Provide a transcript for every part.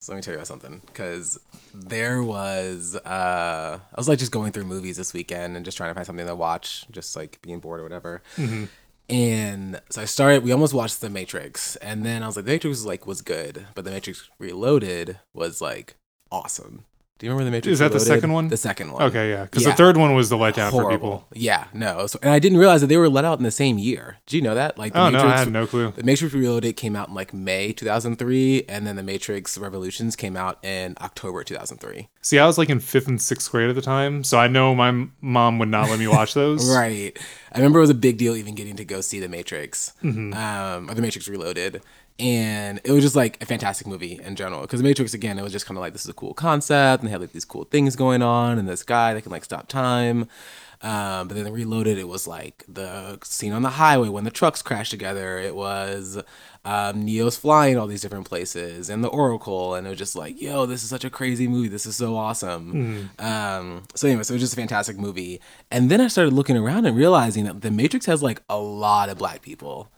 So let me tell you about something because there was uh I was like just going through movies this weekend and just trying to find something to watch, just like being bored or whatever. And so I started. We almost watched The Matrix, and then I was like, The Matrix was like was good, but The Matrix Reloaded was like awesome. Do you remember The Matrix? Is that the second one? The second one. Okay, yeah, because Yeah. the third one was the letdown for people. Yeah, no. So, and I didn't realize that they were let out in the same year. Did you know that? Like, The Oh no, I Matrix- had no clue. The Matrix Reloaded came out in like May 2003, and then The Matrix Revolutions came out in October 2003. See, I was like in fifth and sixth grade at the time, so I know my mom would not let me watch those. Right. I remember it was a big deal even getting to go see The Matrix, Mm-hmm. um, or The Matrix Reloaded. And it was just like a fantastic movie in general. Because Matrix, again, it was just kind of like this is a cool concept, and they had like these cool things going on, and this guy that can like stop time. Um, but then the Reloaded, it was like the scene on the highway when the trucks crash together. It was um, Neo's flying all these different places, and the Oracle, and it was just like, yo, this is such a crazy movie. This is so awesome. Um, so anyway, so it was just a fantastic movie. And then I started looking around and realizing that The Matrix has like a lot of black people.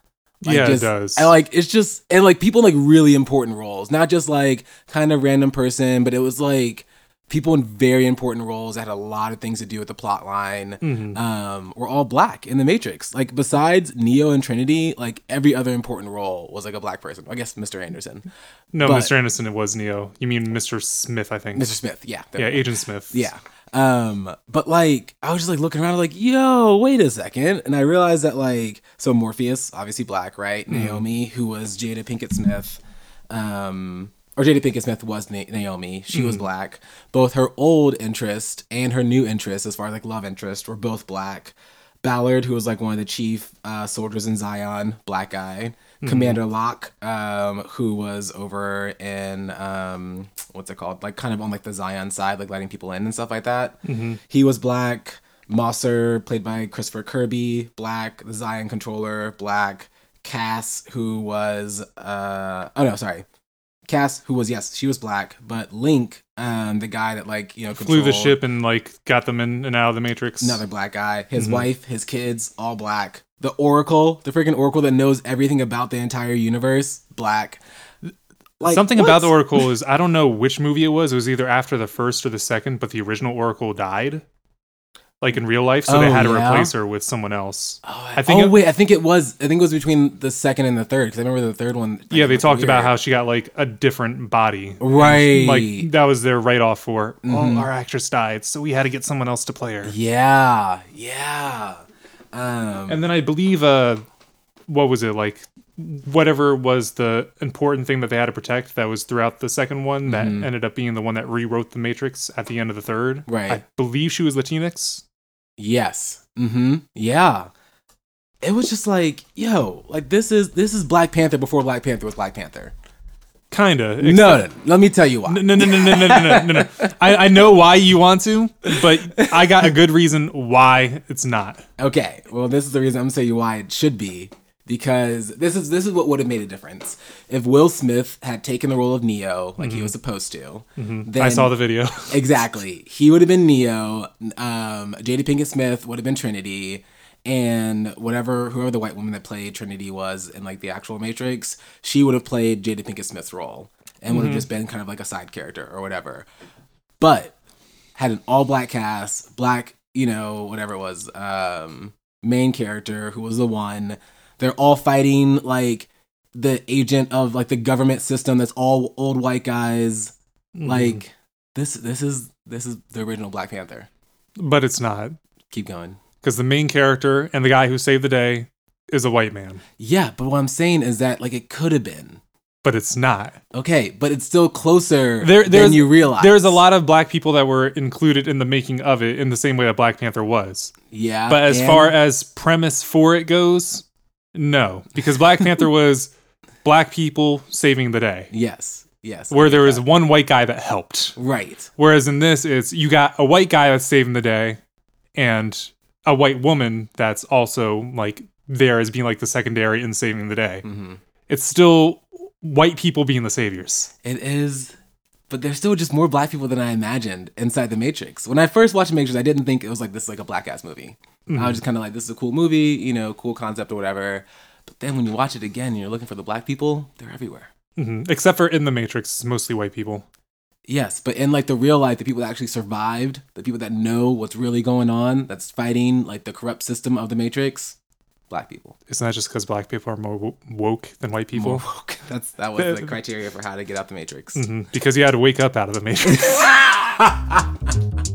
Like, Yeah, it does. And like it's just and like people in like really important roles, not just like kind of random person, but it was like people in very important roles that had a lot of things to do with the plot line. Mm-hmm. Um, were all black in the Matrix. Like besides Neo and Trinity, like every other important role was like a black person. I guess Mr. Anderson, No, But- Mr. Anderson, it was Neo. You mean Mr. Smith? I think. Mr. Smith. Yeah, Yeah. Agent Smith. Yeah. Um, but like I was just like looking around like, yo, wait a second. And I realized that like so Morpheus, obviously black, right? Naomi, who was Jada Pinkett Smith, um or Jada Pinkett Smith was Na- Naomi. She was black. Both her old interest and her new interest, as far as like love interest, were both black. Ballard, who was like one of the chief uh, soldiers in Zion, black guy. Commander Locke, um, who was over in um, what's it called? Like kind of on like the Zion side, like letting people in and stuff like that. He was black. Mauser, played by Christopher Kirby, black. The Zion controller, black. Cass, who was uh oh no, sorry. Cass, who was yes, she was black, but Link, um, the guy that like you know Flew the ship and like got them in and out of the Matrix. another black guy. His Mm-hmm. wife, his kids, all black. The Oracle, the freaking Oracle that knows everything about the entire universe, black. Like, Something what? about the Oracle is I don't know which movie it was. It was either after the first or the second, but the original Oracle died, like in real life, so they Oh, had to yeah? replace her with someone else. Oh, I think oh it- wait, I think it was. I think it was between the second and the third. Because I remember the third one. like, yeah, they talked about how she got like a different body. Right. Like that was their write off for. Mm-hmm. Oh, our actress died, so we had to get someone else to play her. Yeah, yeah. Um, And then I believe, uh, what was it like? Whatever was the important thing that they had to protect that was throughout the second one that ended up being the one that rewrote the Matrix at the end of the third. Mm-hmm. Right. I believe she was Latinx. Yes. Mm-hmm. Yeah. It was just like, yo, like this is this is Black Panther before Black Panther was Black Panther. Kinda. No, no, let me tell you why. No, no, no, no, no, no, no, no. no. I, I know why you want to, but I got a good reason why it's not. Okay. Well, this is the reason I'm saying why it should be because this is this is what would have made a difference if Will Smith had taken the role of Neo like mm-hmm. he was supposed to. Mm-hmm. Then, I saw the video. exactly, he would have been Neo. Um, Jada Pinkett Smith would have been Trinity and whatever whoever the white woman that played Trinity was in like the actual Matrix, she would have played Jada Pinkett Smith's role and would have just been kind of like a side character or whatever. But had an all black cast, black, you know, whatever it was, um, main character who was the one. They're all fighting like the agent of like the government system that's all old white guys. Like this this is this is the original Black Panther. But it's not. Keep going. Because the main character and the guy who saved the day is a white man. Yeah, but what I'm saying is that like it could have been. But it's not. Okay, but it's still closer There, than you realize. There's a lot of black people that were included in the making of it in the same way that Black Panther was. Yeah. But as and- far as premise for it goes, no. Because Black Panther was black people saving the day, Yes. Yes. where there was one white guy that helped. Right. Whereas in this, it's you got a white guy that's saving the day and a white woman that's also like there as being like the secondary in saving the day. Mm-hmm. It's still white people being the saviors. It is, but there's still just more black people than I imagined inside the Matrix. When I first watched Matrix, I didn't think it was like this is like a black ass movie. I was just kind of like, this is a cool movie, you know, cool concept or whatever. But then when you watch it again and you're looking for the black people, they're everywhere. Mhm. Except for in the Matrix, it's mostly white people. Yes, but in like the real life, the people that actually survived, the people that know what's really going on, that's fighting like the corrupt system of the Matrix, black people. Isn't that just because black people are more woke than white people? More woke. That's that was the criteria for how to get out the Matrix. Mhm. Because you had to wake up out of the Matrix.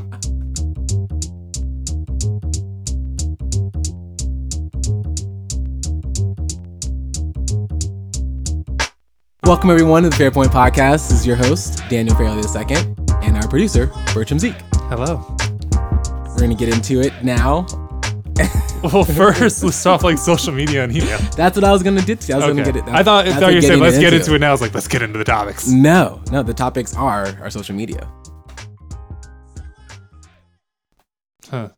Welcome everyone to the Fairpoint Podcast. This is your host Daniel Fairley II and our producer Bertram Zeek. Hello. We're gonna get into it now. Well, first, let's talk like social media and email. That's what I was gonna do. to. I was Okay. gonna get it. I thought, I thought you were saying let's get into into it now. I was like, let's get into the topics. No, no. The topics are our social media. Huh.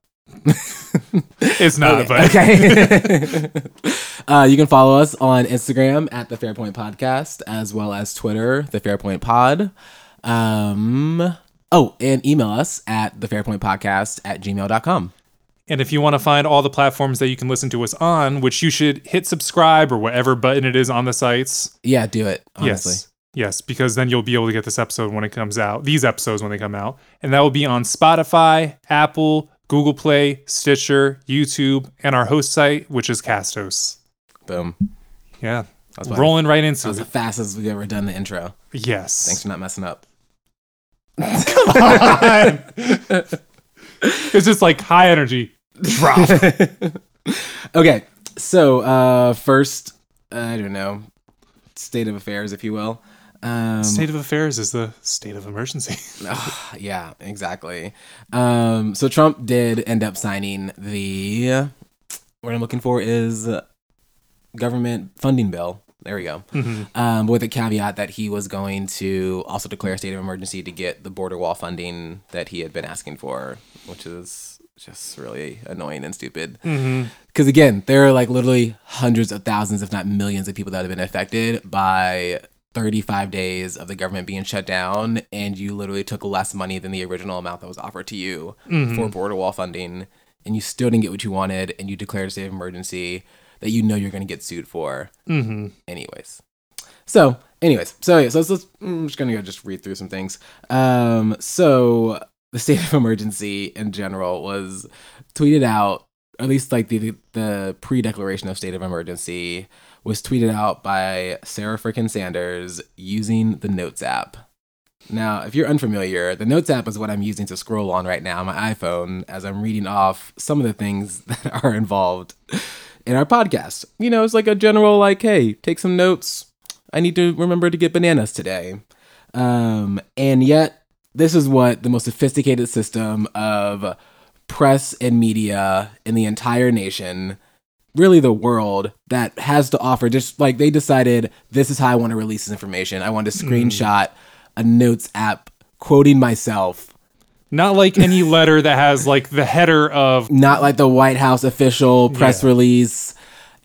it's not, but okay. uh, you can follow us on Instagram at the Fairpoint Podcast, as well as Twitter, the Fairpoint Pod. Um, oh, and email us at the Fairpoint Podcast at gmail.com. And if you want to find all the platforms that you can listen to us on, which you should hit subscribe or whatever button it is on the sites. Yeah, do it. Honestly. Yes. Yes, because then you'll be able to get this episode when it comes out, these episodes when they come out. And that will be on Spotify, Apple, Google Play, Stitcher, YouTube, and our host site, which is Castos. Boom. Yeah. Rolling right That into was the it. fastest we've ever done the intro. Yes. Thanks for not messing up. Come on. it's just like high energy. Drop. Okay, so uh, first, I don't know, state of affairs, if you will. Um, state of affairs is the state of emergency. yeah, exactly. Um, so Trump did end up signing the what I'm looking for is government funding bill. There we go. Um, with a caveat that he was going to also declare a state of emergency to get the border wall funding that he had been asking for, which is just really annoying and stupid. Because again, there are like literally hundreds of thousands, if not millions, of people that have been affected by 35 days of the government being shut down, and you literally took less money than the original amount that was offered to you for border wall funding, and you still didn't get what you wanted, and you declared a state of emergency that you know you're going to get sued for, mm-hmm. anyways. So, anyways, so yeah, so let's, let's I'm just gonna go just read through some things. Um, so the state of emergency in general was tweeted out, at least like the the pre-declaration of state of emergency was tweeted out by Sarah frickin' Sanders using the Notes app. Now, if you're unfamiliar, the Notes app is what I'm using to scroll on right now on my iPhone as I'm reading off some of the things that are involved in our podcast. You know, it's like a general like, hey, take some notes. I need to remember to get bananas today. Um, and yet, this is what the most sophisticated system of press and media in the entire nation, really the world, that has to offer. Just like they decided, this is how I want to release this information. I want to hmm. screenshot a notes app quoting myself Not like any letter that has like the header of not like the White House official press Yeah. release,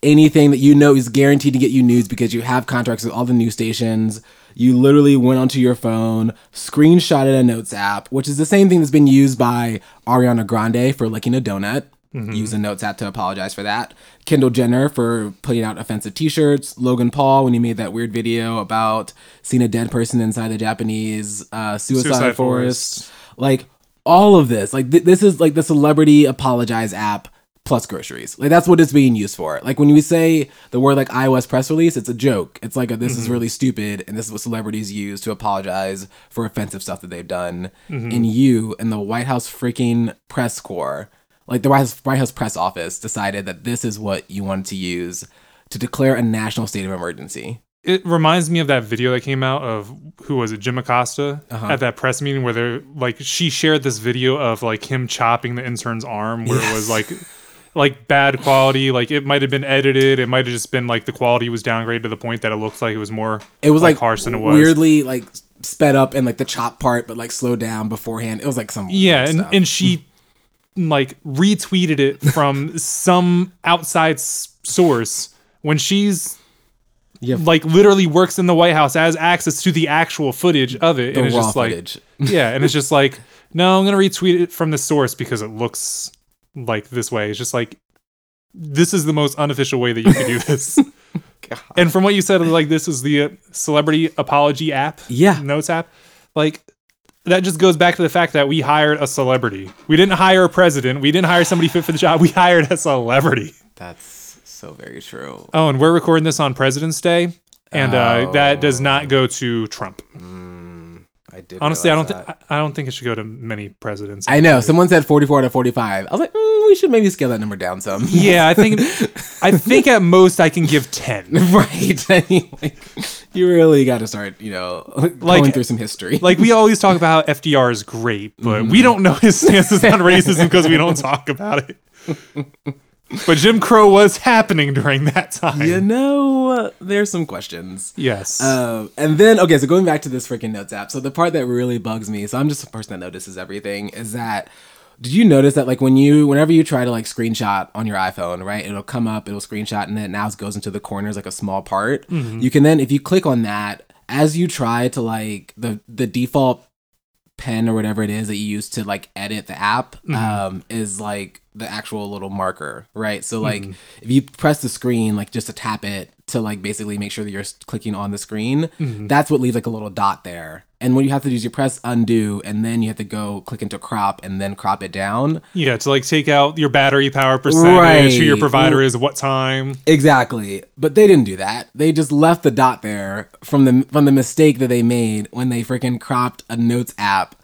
anything that you know is guaranteed to get you news because you have contracts with all the news stations. You literally went onto your phone, screenshotted a notes app, which is the same thing that's been used by Ariana Grande for licking a donut. Mm-hmm. Use a notes app to apologize for that. Kendall Jenner for putting out offensive T-shirts. Logan Paul when he made that weird video about seeing a dead person inside the Japanese uh, suicide, Suicide forest. forest. like all of this like th- this is like the celebrity apologize app plus groceries. Like that's what it's being used for. Like when we say the word like ios press release it's a joke. It's like a, this is mm-hmm. really stupid and this is what celebrities use to apologize for offensive stuff that they've done mm-hmm. and you and the white house freaking press corps like the white house, press office decided that this is what you wanted to use to declare a national state of emergency. It reminds me of that video that came out of who was it Jim Acosta uh-huh. at that press meeting where they're like she shared this video of like him chopping the intern's arm where it was like like bad quality. Like it might have been edited. It might have just been like the quality was downgraded to the point that it looks like it was more it was like, harsh than it was. weirdly like sped up and like the chop part but like slowed down beforehand. It was like some yeah and, stuff. and she like retweeted it from some outside s- source when she's Yeah. like literally works in the White House has access to the actual footage of it the and it's just like footage yeah and it's just like no i'm gonna retweet it from the source because it looks like this way it's just like this is the most unofficial way that you could do this And from what you said, like this is the uh, celebrity apology app, Yeah. notes app. Like that just goes back to the fact that we hired a celebrity. We didn't hire a president. We didn't hire somebody fit for the job. We hired a celebrity. That's so very true. Oh, and we're recording this on President's Day, and uh, that does Oh. not go to Trump. I did. Honestly, I don't realize think. I don't think it should go to many presidents. I know. Someone said 44 out of 45. I was like, mm, we should maybe scale that number down some. yeah, I think I think at most I can give ten. right. I mean, like, you really got to start, you know, like, going through some history. Like we always talk about how FDR is great, but we don't know his stances on racism because we don't talk about it. But Jim Crow was happening during that time. you know, there's some questions. Yes. Um, and then, okay, so going back to this freaking notes app. So the part that really bugs me, so I'm just a person that notices everything, is that did you notice that like when you whenever you try to like screenshot on your iPhone, right? It'll come up, it'll screenshot, and then it now goes into the corners like a small part. You can then if you click on that, as you try to like the the default pen or whatever it is that you use to like edit the app mm-hmm. um is like the actual little marker right? So like mm-hmm. if you press the screen like just to tap it to like basically make sure that you're clicking on the screen mm-hmm. that's what leaves like a little dot there and what you have to do is you press undo and then you have to go click into crop and then crop it down yeah, to like take out your battery power percentage, who your provider is, what time. Exactly. But they didn't do that. They just left the dot there from the from the mistake that they made when they freaking cropped a notes app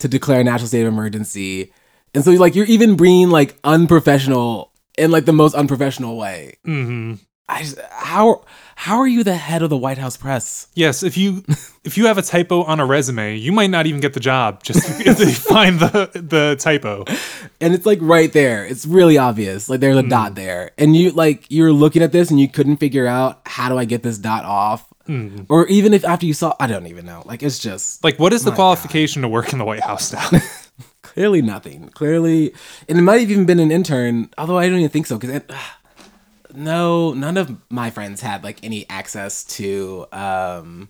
to declare a national state of emergency. And so like you're even being like unprofessional in like the most unprofessional way. Mm-hmm. I just, how how are you the head of the White House press? Yes, if you if you have a typo on a resume, you might not even get the job just if they find the the typo. And it's like right there. It's really obvious. Like there's a hmm. dot there. And you like you're looking at this and you couldn't figure out how do I get this dot off? Hmm. Or even if after you saw I don't even know. Like it's just Like, what is the qualification to work in the White House now? Clearly nothing. Clearly, and it might have even been an intern. Although I don't even think so because no, none of my friends had like any access to um,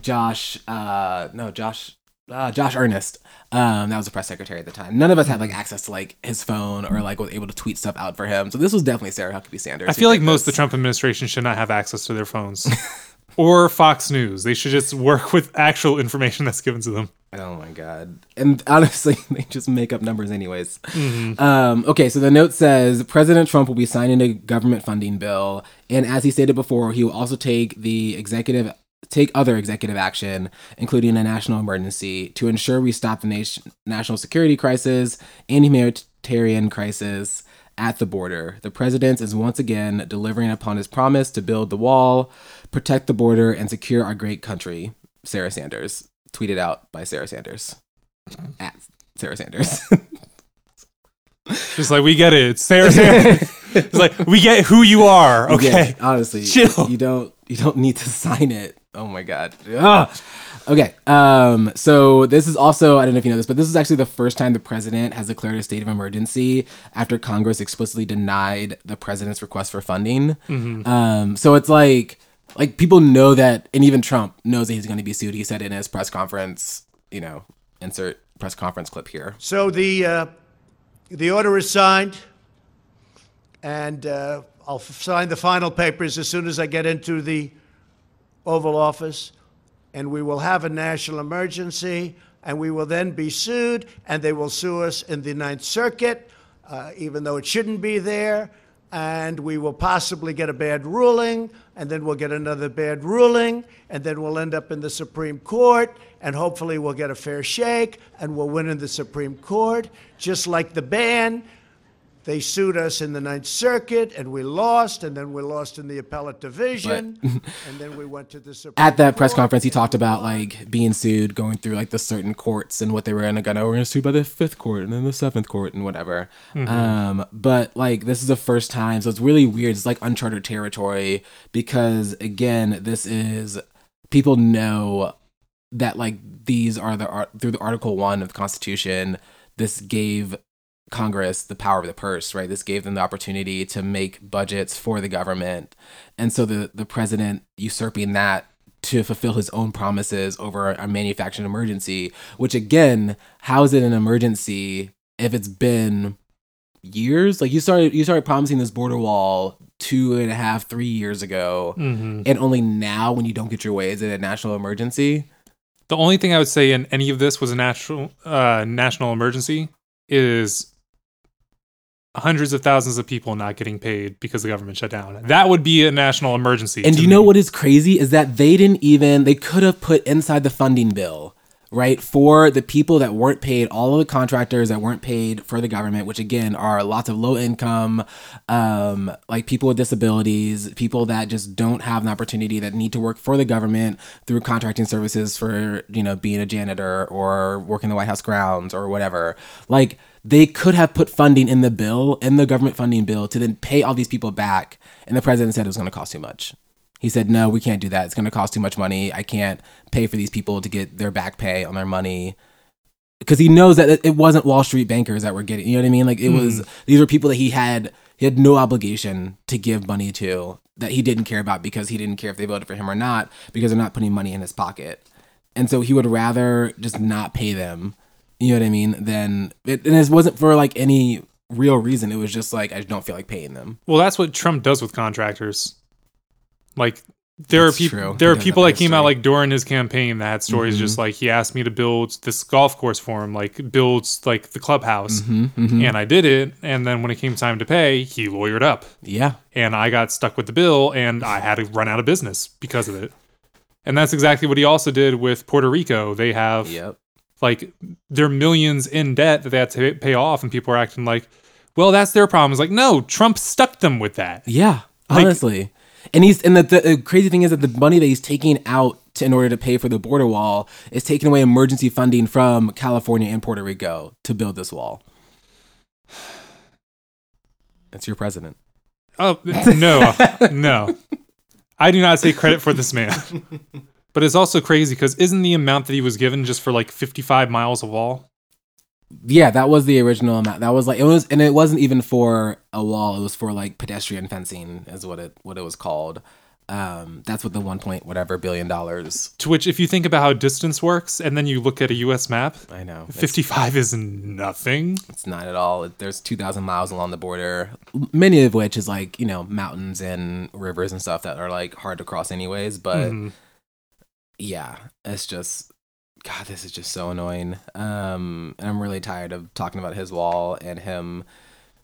Josh. Uh, no, Josh. Uh, Josh Earnest. Um, that was the press secretary at the time. None of us had like access to like his phone or like was able to tweet stuff out for him. So this was definitely Sarah Huckabee Sanders. I feel like most of the Trump administration should not have access to their phones. or Fox News. They should just work with actual information that's given to them. Oh my god! And honestly, they just make up numbers anyways. Um, okay, so the note says President Trump will be signing a government funding bill, and as he stated before, he will also take the executive take other executive action, including a national emergency, to ensure we stop the nation, national security crisis and humanitarian crisis at the border. The president is once again delivering upon his promise to build the wall, protect the border, and secure our great country. Sarah Sanders tweeted out by Sarah Sanders at Sarah Sanders. Just like we get it. It's Sarah Sanders. it's like we get who you are. Okay. Yeah, honestly, Chill. You don't you don't need to sign it. Oh my god. Ugh. Okay. Um. So this is also I don't know if you know this, but this is actually the first time the president has declared a state of emergency after Congress explicitly denied the president's request for funding. Um. So it's like like people know that, and even Trump knows that he's going to be sued. He said in his press conference. You know, insert press conference clip here. So the uh, the order is signed, and uh, I'll f- sign the final papers as soon as I get into the Oval Office, and we will have a national emergency, and we will then be sued, and they will sue us in the Ninth Circuit, uh, even though it shouldn't be there. And we will possibly get a bad ruling, and then we'll get another bad ruling, and then we'll end up in the Supreme Court, and hopefully we'll get a fair shake, and we'll win in the Supreme Court, just like the ban. They sued us in the Ninth Circuit, and we lost, and then we lost in the appellate division, and then we went to the Supreme at that press Court, conference, he talked about like being sued, going through like the certain courts and what they were gonna go. We're gonna sue by the fifth court and then the seventh court and whatever. Um, but like this is the first time, so it's really weird. It's like uncharted territory because again, this is people know that like these are the art through the Article One of the Constitution. This gave Congress the power of the purse, right? This gave them the opportunity to make budgets for the government. And so the, the president usurping that to fulfill his own promises over a manufactured emergency, which again, how is it an emergency if it's been years. Like you started you started promising this border wall two and a half, three years ago, Mm-hmm. and only now when you don't get your way is it a national emergency? The only thing I would say in any of this was a natural uh, national emergency is hundreds of thousands of people not getting paid because the government shut down. That would be a national emergency. And do you know what is crazy is that they didn't even they could have put inside the funding bill, right, for the people that weren't paid, all of the contractors that weren't paid for the government, which again are lots of low income, um, like people with disabilities, people that just don't have an opportunity that need to work for the government through contracting services for, you know, being a janitor or working the White House grounds or whatever. Like they could have put funding in the bill, in the government funding bill, to then pay all these people back. And the president said it was going to cost too much. He said, no, we can't do that. It's going to cost too much money. I can't pay for these people to get their back pay on their money. Because he knows that it- wasn't Wall Street bankers that were getting, you know what I mean? Like it hmm. was, these were people that he had, he had no obligation to give money to that he didn't care about because he didn't care if they voted for him or not because they're not putting money in his pocket. And so he would rather just not pay them, you know what I mean? Than, it, and this wasn't for like any real reason. It was just like, I don't feel like paying them. Well, that's what Trump does with contractors. Like there That's are people there He are people have that came out like during his campaign that had stories just like he asked me to build this golf course for him, like builds like the clubhouse. Mm-hmm. And I did it, and then when it came time to pay, he lawyered up. Yeah. and I got stuck with the bill and I had to run out of business because of it. And that's exactly what he also did with Puerto Rico. They have Yep. like they're millions in debt that they had to pay off, and people are acting like, well, that's their problem. It's like, no, Trump stuck them with that. Yeah, Like- honestly. And he's and the, the, crazy thing is that the money that he's taking out to, in order to pay for the border wall is taking away emergency funding from California and Puerto Rico to build this wall. It's your president. Oh no, no, I do not take credit for this man. But it's also crazy because isn't the amount that he was given just for like 55 miles of wall? Yeah, that was the original amount. That was like it was, and it wasn't even for a wall. It was for like pedestrian fencing, is what it what it was called. Um, that's what the one point whatever billion dollars. To which, if you think about how distance works, and then you look at a U.S. map, I know. 55 is nothing. It's not at all. There's 2,000 miles along the border, many of which is like, you know, mountains and rivers and stuff that are like hard to cross anyways. But Mhm. yeah, it's just, God, this is just so annoying. Um, and I'm really tired of talking about his wall and him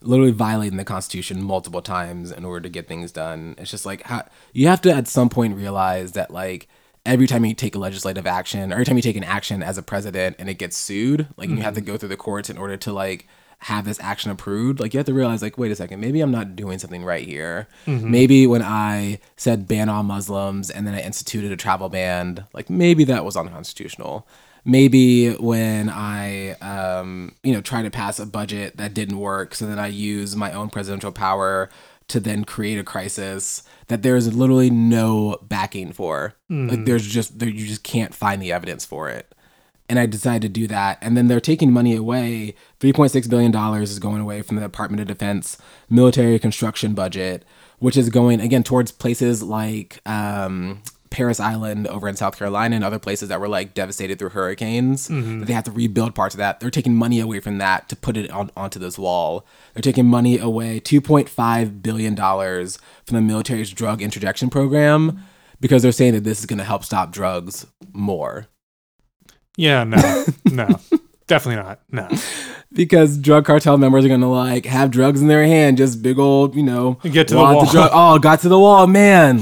literally violating the Constitution multiple times in order to get things done. It's just like, how, you have to at some point realize that, like, every time you take a legislative action, or every time you take an action as a president and it gets sued, like, you have to go through the courts in order to, like, have this action approved, like you have to realize, like, wait a second, maybe I'm not doing something right here. Maybe when I said ban all Muslims and then I instituted a travel ban, like maybe that was unconstitutional. Maybe when I, um, you know, tried to pass a budget that didn't work, so then I use my own presidential power to then create a crisis that there's literally no backing for. Like there's just there, you just can't find the evidence for it and I decided to do that. And then they're taking money away. $3.6 billion is going away from the Department of Defense military construction budget, which is going, again, towards places like um, Parris Island over in South Carolina and other places that were like devastated through hurricanes. that They have to rebuild parts of that. They're taking money away from that to put it on, onto this wall. They're taking money away, $2.5 billion from the military's drug interdiction program because they're saying that this is going to help stop drugs more. Yeah, no, no, definitely not. No, because drug cartel members are gonna like have drugs in their hand, just big old, you know, Get to the wall. drug- oh, got to the wall, man.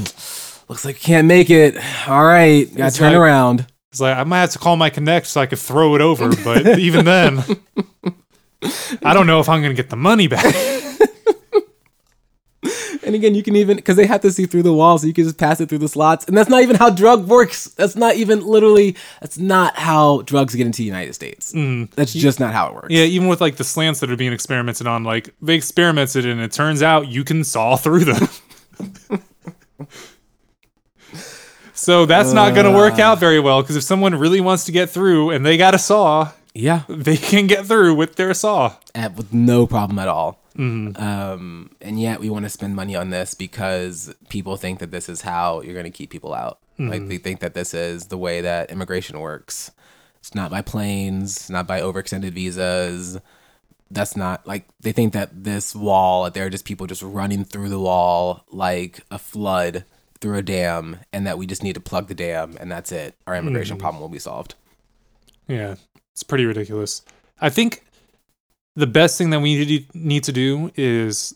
Looks like you can't make it. All right, gotta It's turn like- around. it's like I might have to call my connect so I could throw it over, but even then, I don't know if I'm gonna get the money back. And again, you can even because they have to see through the wall, so you can just pass it through the slots. And that's not even how drug works. That's not even literally. That's not how drugs get into the United States. That's just not how it works. Mm. Yeah, even with like the slants that are being experimented on, like they experimented and it turns out you can saw through them. so that's not going to work out very well because if someone really wants to get through and they got a saw, yeah, they can get through with their saw. at, with no problem at all. Mm-hmm. Um, and yet we want to spend money on this because people think that this is how you're going to keep people out. Like mm-hmm. they think that this is the way that immigration works. It's not by planes, not by overextended visas. that's not like they think that this wall there are just people just running through the wall like a flood through a dam and that we just need to plug the dam and that's it our immigration mm. problem will be solved Yeah, it's pretty ridiculous. I think the best thing that we need to, need to do is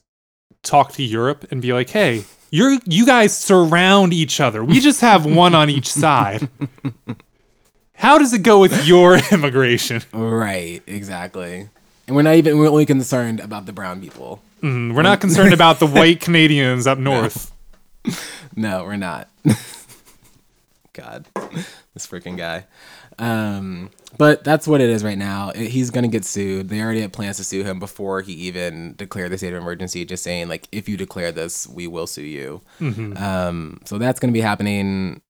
talk to Europe and be like, "Hey, you're you guys surround each other. We just have one on each side. How does it go with your immigration? right exactly and we're not even we're only concerned about the brown people Mm, We're not concerned about the white Canadians up north. no we're not god this freaking guy um but that's what it is right now. He's gonna get sued. They already had plans to sue him before he even declared the state of emergency just saying like if you declare this we will sue you. Um so that's gonna be happening.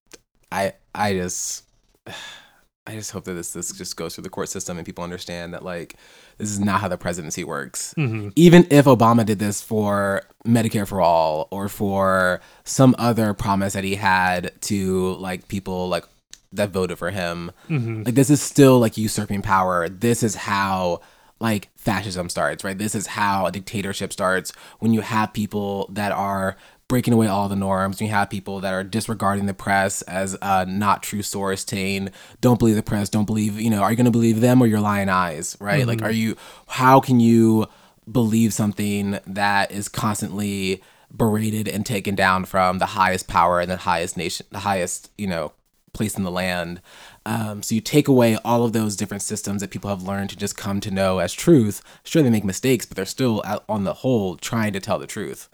I i just i just hope that this this just goes through the court system and people understand that like this is not how the presidency works. Even if obama did this for medicare for all or for some other promise that he had to like people like that voted for him. Mm-hmm. Like this is still like usurping power. This is how like fascism starts right? This is how a dictatorship starts. When you have people that are breaking away all the norms you have people that are disregarding the press as a not true source saying don't believe the press. Don't believe you know are you going to believe them or your lying eyes? Right? Like are mm-hmm. you how can you believe something that is constantly berated and taken down from the highest power and the highest nation the highest you know place in the land. Um, so you take away all of those different systems that people have learned to just come to know as truth. Sure, they make mistakes, but they're still, out- on the whole, trying to tell the truth.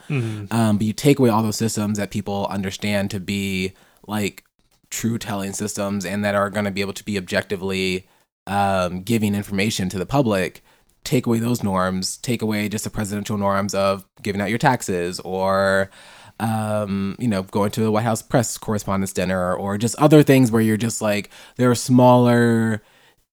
Um, but you take away all those systems that people understand to be like true telling systems and that are going to be able to be objectively um, giving information to the public. Take away those norms. Take away just the presidential norms of giving out your taxes or um, you know, going to the White House press correspondence dinner or just other things where you're just like there are smaller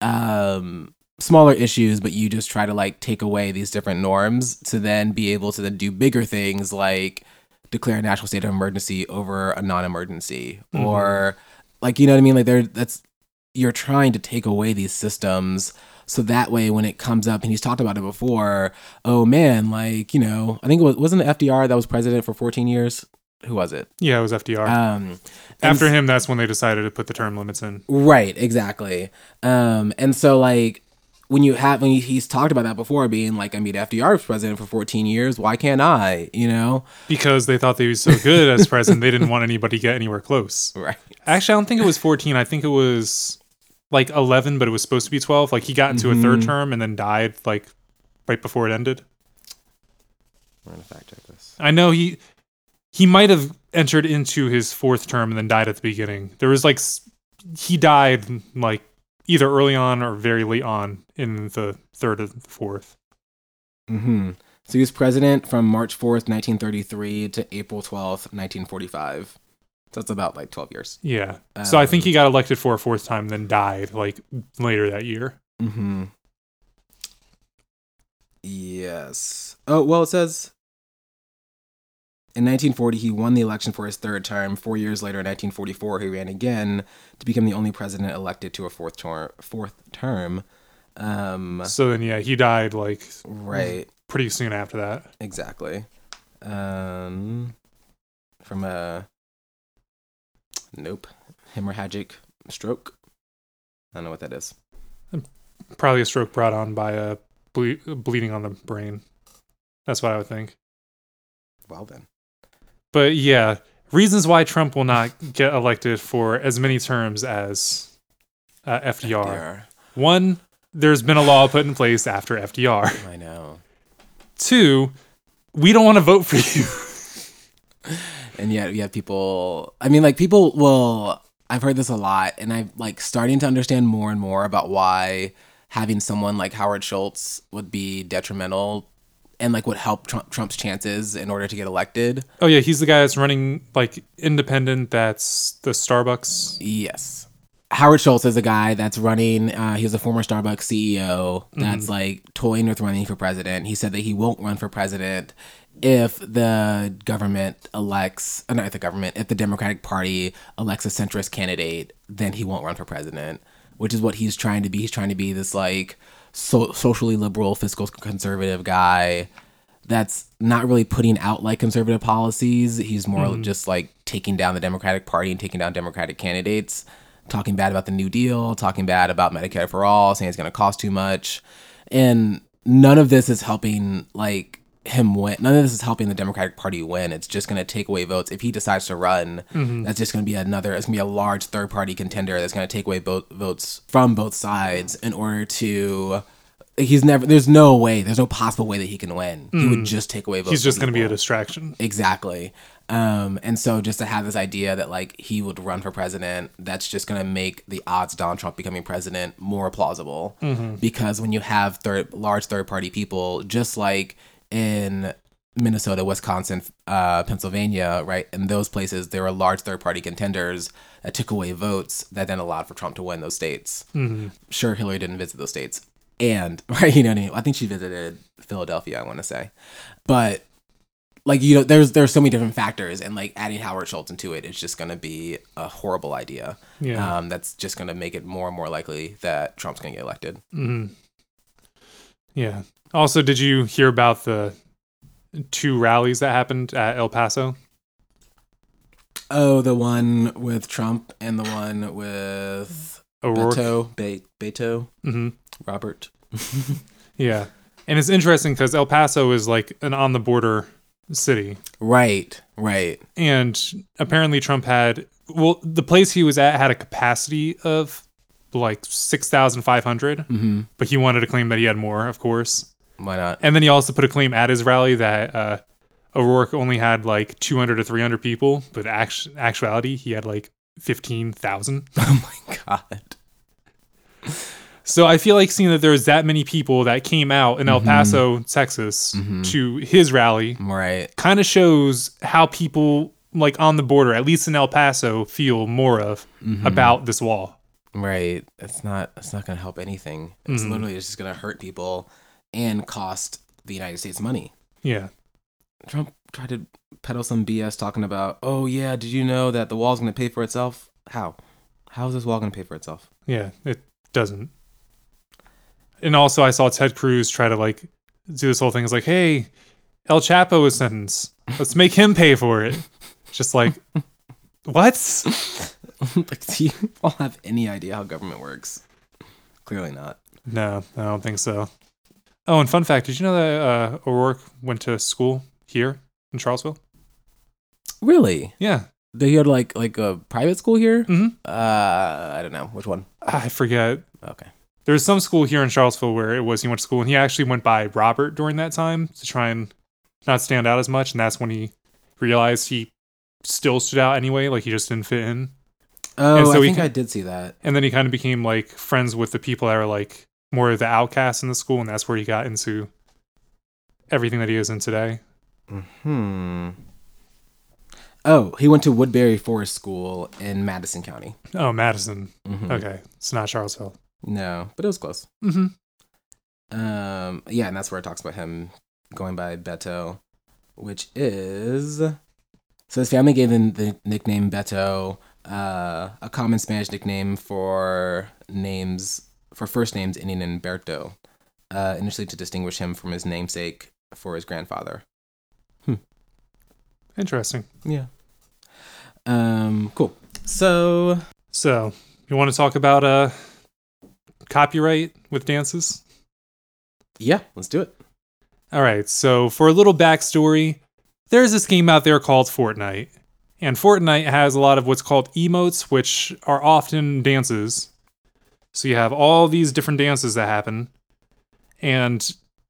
um smaller issues but you just try to like take away these different norms to then be able to then do bigger things like declare a national state of emergency over a non-emergency or like you know what I mean? Like there that's you're trying to take away these systems so that way when it comes up and he's talked about it before oh man like you know i think it was wasn't fdr that was president for 14 years who was it Yeah, it was FDR. um After him, that's when they decided to put the term limits in. right exactly um and so like when you have when he- he's talked about that before being like i mean fdr was president for 14 years why can't i you know Because they thought they was so good as president, they didn't want anybody to get anywhere close. right Actually, I don't think it was 14. I think it was like 11, but it was supposed to be 12. Like he got into a third term and then died like right before it ended. we're gonna fact check this I know he he might have entered into his fourth term and then died at the beginning. There was like he died like either early on or very late on in the third or fourth. mm-hmm so he was president from march 4th 1933 to april 12th 1945 it's about like 12 years Yeah. So I think he got elected for a fourth time, then died like later that year. Mm-hmm. Yes. Oh, well, it says in 1940 he won the election for his third term. Four years later, in 1944, he ran again to become the only president elected to a fourth term. Fourth term. Um, So then yeah, he died like right. pretty soon after that. Exactly. Um, from a nope hemorrhagic stroke. I don't know what that is. Probably a stroke brought on by a ble- bleeding on the brain. That's what I would think. Well then. But yeah, reasons why Trump will not get elected for as many terms as uh, FDR. FDR. One, there's been a law put in place after FDR. I know. Two, we don't want to vote for you. and yet you have people i mean like people will i've heard this a lot and i'm like starting to understand more and more about why having someone like howard schultz would be detrimental and like would help Trump, trump's chances in order to get elected Oh yeah, he's the guy that's running like independent. That's the Starbucks. yes howard schultz is a guy that's running uh, he was a former starbucks ceo that's like toying with running for president he said that he won't run for president if the government elects, uh, not the government, if the Democratic Party elects a centrist candidate, then he won't run for president, which is what he's trying to be. He's trying to be this like so- socially liberal, fiscal conservative guy that's not really putting out like conservative policies. He's more just like taking down the Democratic Party and taking down Democratic candidates, talking bad about the New Deal, talking bad about Medicare for all, saying it's going to cost too much. And none of this is helping like him win. None of this is helping the Democratic Party win. It's just going to take away votes. If he decides to run, mm-hmm. that's just going to be another, it's going to be a large third party contender that's going to take away both votes from both sides in order to. He's never. There's no way. There's no possible way that he can win. He would mm. just take away votes. He's just going to be a distraction. Exactly. Um, and so just to have this idea that like he would run for president, that's just gonna make the odds of Donald Trump becoming president more plausible. Mm-hmm. Because when you have third large third party people, just like in Minnesota, Wisconsin, uh, Pennsylvania, right? In those places, there were large third party contenders that took away votes that then allowed for Trump to win those states. Sure, Hillary didn't visit those states. And, right, you know what I mean? I think she visited Philadelphia, I want to say. But like you know there's there's so many different factors and like adding howard schultz into it is just going to be a horrible idea Yeah. um that's just going to make it more and more likely that trump's going to get elected Yeah. Also, did you hear about the two rallies that happened at El Paso? oh the one with trump and the one with O'Rourke. beto Be- beto hmm robert Yeah. And it's interesting because El Paso is like an on the border city. right right And apparently, Trump had, well, the place he was at had a capacity of like 6,500, mm-hmm. but he wanted to claim that he had more, of course. Why not? And then he also put a claim at his rally that uh, O'Rourke only had like 200 to 300 people, but act- actuality, he had like 15,000. oh my god. So I feel like seeing that there's that many people that came out in El mm-hmm. Paso, Texas mm-hmm. to his rally right. kind of shows how people like on the border, at least in El Paso, feel more of mm-hmm. about this wall. right. It's not it's not going to help anything. It's literally just going to hurt people and cost the united states money Yeah. Trump tried to peddle some BS talking about, oh yeah, did you know that the wall's going to pay for itself? How? How is this wall going to pay for itself? Yeah, it doesn't. And also, I saw Ted Cruz try to like do this whole thing. It's like, hey, El Chapo was sentenced. Let's make him pay for it. Just like, what? like, do you all have any idea how government works? Clearly not. No, I don't think so. Oh, and fun fact: Did you know that uh, O'Rourke went to school here in Charlottesville? Really? Yeah, They had like like a private school here? Mhm. Uh, I don't know which one. I forget. Okay. There was some school here in Charlottesville where it was he went to school, and he actually went by Robert during that time to try and not stand out as much, and that's when he realized he still stood out anyway, like he just didn't fit in. Oh, so I think can- I did see that. And then he kind of became like friends with the people that are like more of the outcast in the school, and that's where he got into everything that he is in today. Hmm. Oh, he went to Woodberry Forest School in Madison County. Oh, Madison. Mhm. Okay, it's not Charlottesville. No, but it was close. Mm-hmm. Um, yeah, and that's where it talks about him going by Beto, which is so his family gave him the nickname Beto, uh, a common Spanish nickname for names for first names ending in Berto, uh, initially to distinguish him from his namesake for his grandfather. Interesting. Yeah. Um, cool. So So, you want to talk about uh copyright with dances? yeah, let's do it. All right, so for a little backstory, there's this game out there called Fortnite. And Fortnite has a lot of what's called emotes, which are often dances. So you have all these different dances that happen, and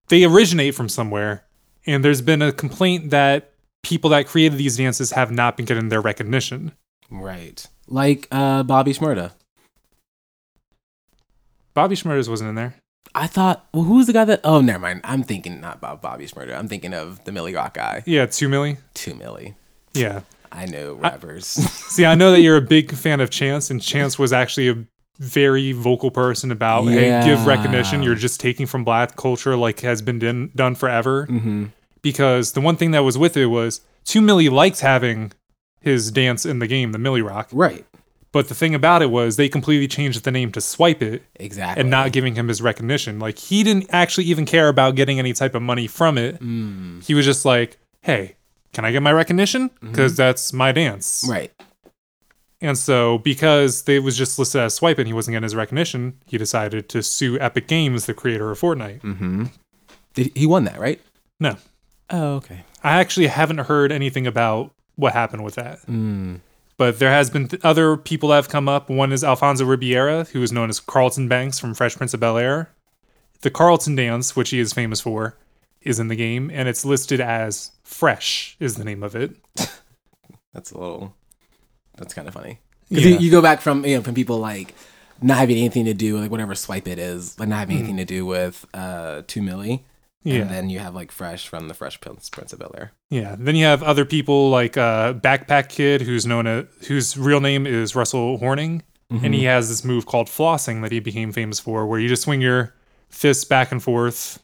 they originate from somewhere. And there's been a complaint that people that created these dances have not been getting their recognition. Right. Like uh, Bobby Shmurda. Bobby Schmurders wasn't in there. I thought, well, who's the guy that? Oh, never mind. I'm thinking not about Bobby Shmurda. I'm thinking of the Milly Rock guy. Yeah, two Milly. Two Milly. Yeah. I know rappers. See, I know that you're a big fan of Chance, and Chance was actually a very vocal person about, hey, give recognition. You're just taking from black culture like has been din- done forever. hmm Because the one thing that was with it was Two Milly liked having his dance in the game, the Milly Rock, Right. But the thing about it was they completely changed the name to Swipe It Exactly. and not giving him his recognition. Like he didn't actually even care about getting any type of money from it. Mm. He was just like, "Hey, can I get my recognition? Because that's my dance." Mm-hmm. Right. And so, because they was just listed as Swipe and he wasn't getting his recognition, he decided to sue Epic Games, the creator of Fortnite. Mm. Did he won that, right? No, Oh, okay. I actually haven't heard anything about what happened with that. Mm. But there has been th- other people that have come up. One is Alfonso Ribeiro, who is known as Carlton Banks from Fresh Prince of Bel Air. The Carlton dance, which he is famous for, is in the game, and it's listed as Fresh is the name of it. That's a little. That's kind of funny. 'Cause Yeah. you, you go back from you know from people like not having anything to do with like whatever swipe it is, like not having anything to do with uh Two Milly. Yeah. And then you have like fresh from the Fresh Prince, Prince of Bel Air. Yeah. Then you have other people like uh, Backpack Kid, who's known as whose real name is Russell Horning, and he has this move called flossing that he became famous for, where you just swing your fists back and forth.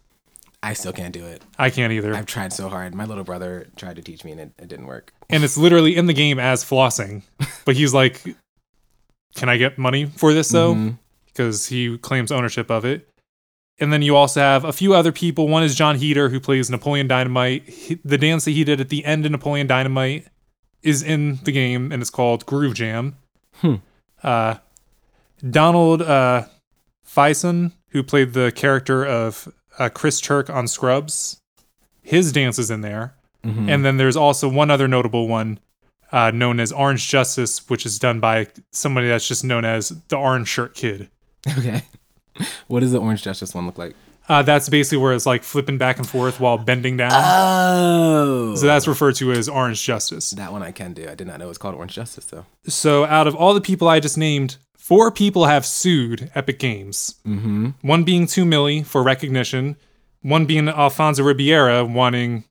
I still can't do it. I can't either, I've tried so hard. My little brother tried to teach me and it, it didn't work. and it's literally in the game as flossing. But he's like, "Can I get money for this though?" Because he claims ownership of it. And then you also have a few other people. One is Jon Heder, who plays Napoleon Dynamite. He- the dance that he did at the end of Napoleon Dynamite is in the game, and it's called Groove Jam. Hmm. Uh, Donald uh, Faison, who played the character of uh, Chris Turk on Scrubs, his dance is in there. Mm-hmm. And then there's also one other notable one uh, known as Orange Justice, which is done by somebody that's just known as the Orange Shirt Kid. Okay. What does the Orange Justice one look like? Uh, that's basically where it's like flipping back and forth while bending down. Oh. so that's referred to as Orange Justice. that one I can do. I did not know it was called Orange Justice though. So out of all the people I just named, four people have sued Epic Games. Mm-hmm. One being Two Milly for recognition, one being Alfonso Ribeiro wanting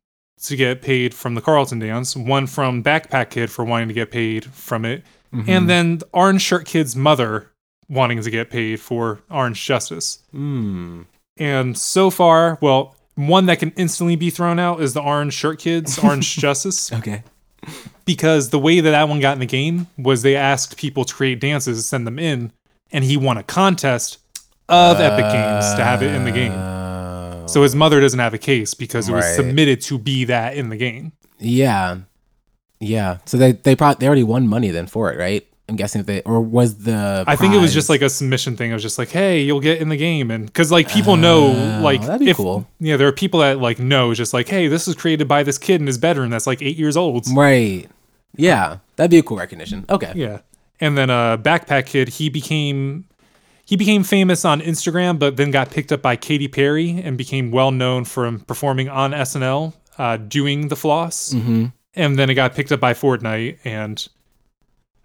to get paid from the Carlton dance, one from Backpack Kid for wanting to get paid from it, and then Orange Shirt Kid's mother wanting to get paid for Orange Justice. Mm. And so far, well, one that can instantly be thrown out is the Orange Shirt Kids, Orange Justice, Okay. Because the way that that one got in the game was they asked people to create dances, send them in, and he won a contest of Epic Games to have it in the game. So his mother doesn't have a case because it was Right. submitted to be that in the game. Yeah. Yeah. So they they probably they already won money then for it, right? I'm guessing if they or was the I think it was just like a submission thing. It was just like, hey, you'll get in the game, and because like people know, like Oh, that'd be if cool. yeah, there are people that like know, just like, hey, this was created by this kid in his bedroom that's like eight years old. right. Yeah, that'd be a cool recognition. Okay. Yeah. And then uh Backpack Kid, he became he became famous on Instagram, but then got picked up by Katy Perry and became well known from performing on SNL, uh, doing the floss. Mm-hmm. And then it got picked up by Fortnite and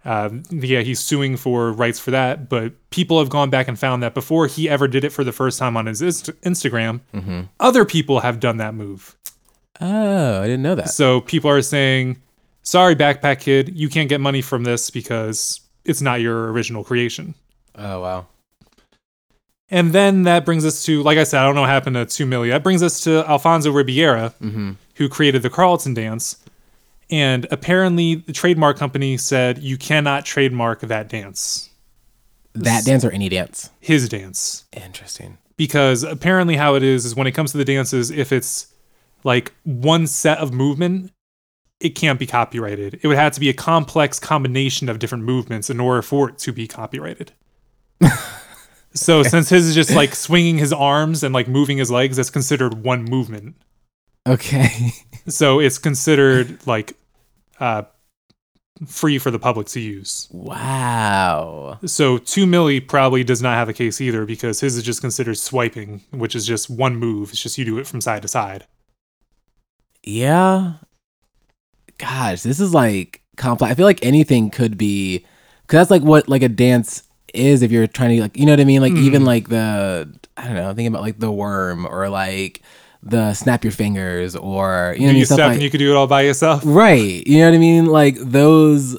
uh, yeah, he's suing for rights for that. But people have gone back and found that before he ever did it for the first time on his Inst- Instagram, Mm-hmm. other people have done that move. Oh, I didn't know that. So people are saying, sorry, Backpack Kid, you can't get money from this because it's not your original creation. Oh wow. And then that brings us to, like I said, I don't know what happened to 2 Milly. That brings us to Alfonso Ribeiro, Mm-hmm. who created the Carlton dance. And apparently, the trademark company said you cannot trademark that dance, That dance or any dance? his dance. Interesting. Because apparently, how it is, is when it comes to the dances, if it's like one set of movement, it can't be copyrighted. It would have to be a complex combination of different movements in order for it to be copyrighted. so, since his is just like swinging his arms and like moving his legs, that's considered one movement. Okay. So it's considered like uh, free for the public to use. wow. So Two Milly probably does not have a case either because his is just considered swiping, which is just one move. It's just you do it from side to side. Yeah. Gosh, this is like complex. I feel like anything could be, because that's like what like a dance is. If you're trying to like, you know what I mean? Like even Mm. like the I don't know, thinking about like the worm or like the snap your fingers or you know You? Stuff step like and you could do it all by yourself. right. You know what I mean? Like those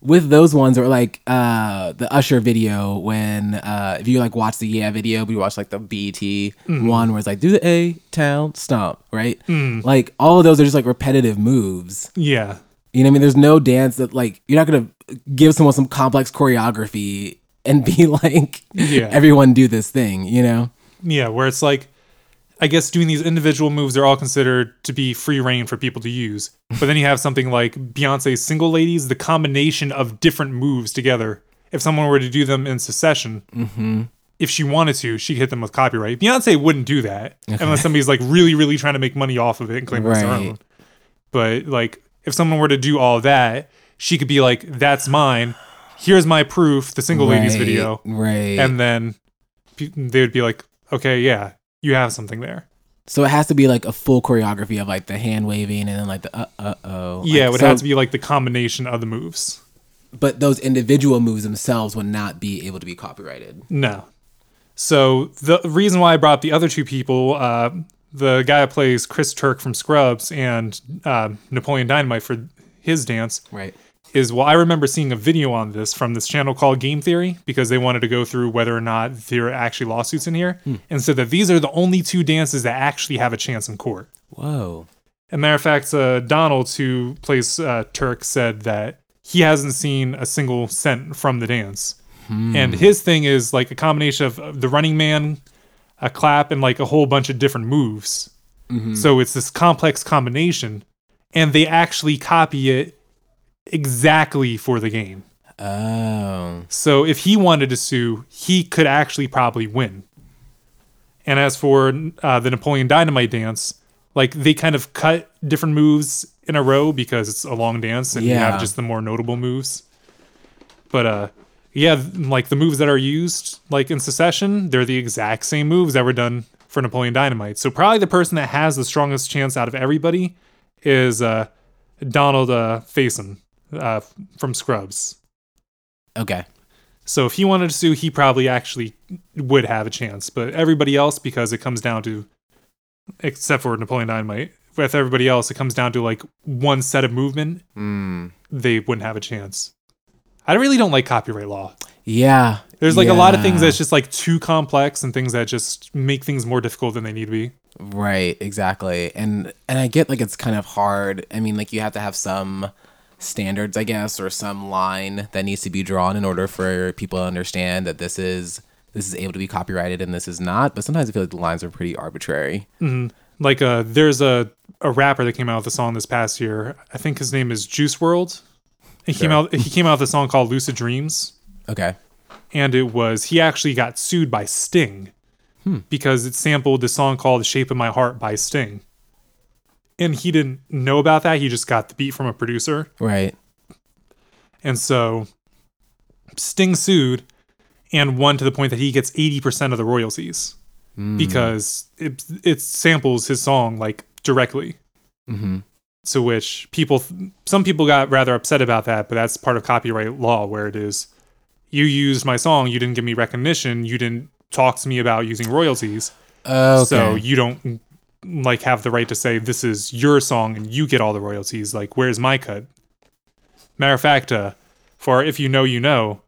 with those ones or like uh the Usher video when uh if you like watch the yeah video, but you watch like the BT one where it's like do the A town stomp, right? Like all of those are just like repetitive moves. Yeah. You You know what I mean? There's no dance that like you're not gonna give someone some complex choreography and be like, Yeah. everyone do this thing. You know? Yeah, where it's like, I guess doing these individual moves they're all considered to be free reign for people to use. But then you have something like Beyonce's Single Ladies, the combination of different moves together. If someone were to do them in succession, mm-hmm. if she wanted to, she could hit them with copyright. Beyonce wouldn't do that unless somebody's like really, really trying to make money off of it and claim it's their own. But like, if someone were to do all that, she could be like, "That's mine. Here's my proof." The Single Ladies video Right. and then they would be like, okay, yeah, you have something there. so it has to be like a full choreography of like the hand waving and then like the uh uh oh. yeah, it Like, would so- have to be like the combination of the moves. But those individual moves themselves would not be able to be copyrighted. No. So the reason why I brought the other two people, uh, the guy that plays Chris Turk from Scrubs and uh, Napoleon Dynamite for his dance, Right. Is well, I remember seeing a video on this from this channel called Game Theory because they wanted to go through whether or not there are actually lawsuits in here, and said that these are the only two dances that actually have a chance in court. Whoa. As a matter of fact, uh, Donald, who plays uh, Turk, said that he hasn't seen a single cent from the dance. And his thing is like a combination of the running man, a clap, and like a whole bunch of different moves. So it's this complex combination, and they actually copy it exactly for the game. Oh. So if he wanted to sue, he could actually probably win. And as for uh, the Napoleon Dynamite dance, like they kind of cut different moves in a row because it's a long dance and you have just the more notable moves. But uh, yeah, like the moves that are used like in Secession, they're the exact same moves that were done for Napoleon Dynamite. So probably the person that has the strongest chance out of everybody is uh, Donald uh, Faison uh, from Scrubs. Okay. So if he wanted to sue, he probably actually would have a chance. But everybody else, because it comes down to, except for Napoleon Dynamite, with everybody else, it comes down to like one set of movement. Mm. They wouldn't have a chance. I really don't like copyright law. Yeah. There's like a lot of things that's just like too complex and things that just make things more difficult than they need to be. Right, exactly. And and I get like it's kind of hard. I mean, like you have to have some standards, I guess, or some line that needs to be drawn in order for people to understand that this is this is able to be copyrighted and this is not. But sometimes I feel like the lines are pretty arbitrary. Like uh there's a a rapper that came out with a song this past year. I think his name is Juice WRLD. He came out he came out with a song called Lucid Dreams. Okay. and it was he actually got sued by Sting because it sampled the song called "The Shape of My Heart" by Sting, and he didn't know about that. He just got the beat from a producer, Right. and so Sting sued and won to the point that he gets eighty percent of the royalties because it it samples his song like directly. Mm-hmm. To which people, some people got rather upset about that, but that's part of copyright law where it is you used my song, you didn't give me recognition, you didn't talk to me about using royalties, Okay. so you don't like have the right to say this is your song and you get all the royalties. Like, where's my cut? Matter of fact, uh, for if you know, you know,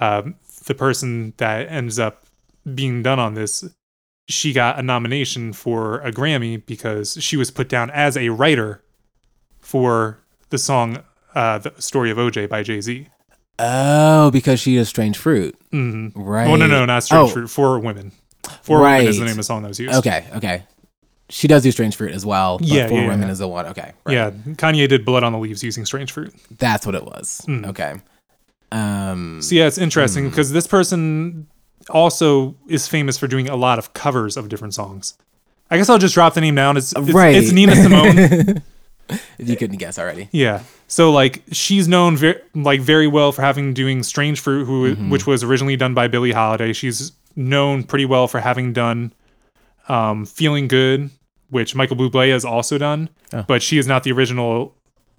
um, the person that ends up being done on this, she got a nomination for a Grammy because she was put down as a writer for the song uh, "The Story of OJ" by Jay Z. oh, because she is strange fruit. Mm-hmm. Right. Oh no, no, not Strange Oh, Fruit. Four Women. Four Women is the name of the song that was used. Okay. Okay. She does do strange fruit as well. But Yeah, for yeah, women yeah. is the one. Okay. Right. Yeah, Kanye did "Blood on the Leaves" using Strange Fruit. That's what it was. Mm. Okay. Um. So yeah, it's interesting because this person also is famous for doing a lot of covers of different songs. I guess I'll just drop the name down. It's it's, Right. it's Nina Simone. if you couldn't guess already. yeah. So like she's known very like very well for having doing Strange Fruit, who which was originally done by Billie Holiday. She's known pretty well for having done um, Feeling Good, which Michael Bublé has also done, Oh. but she is not the original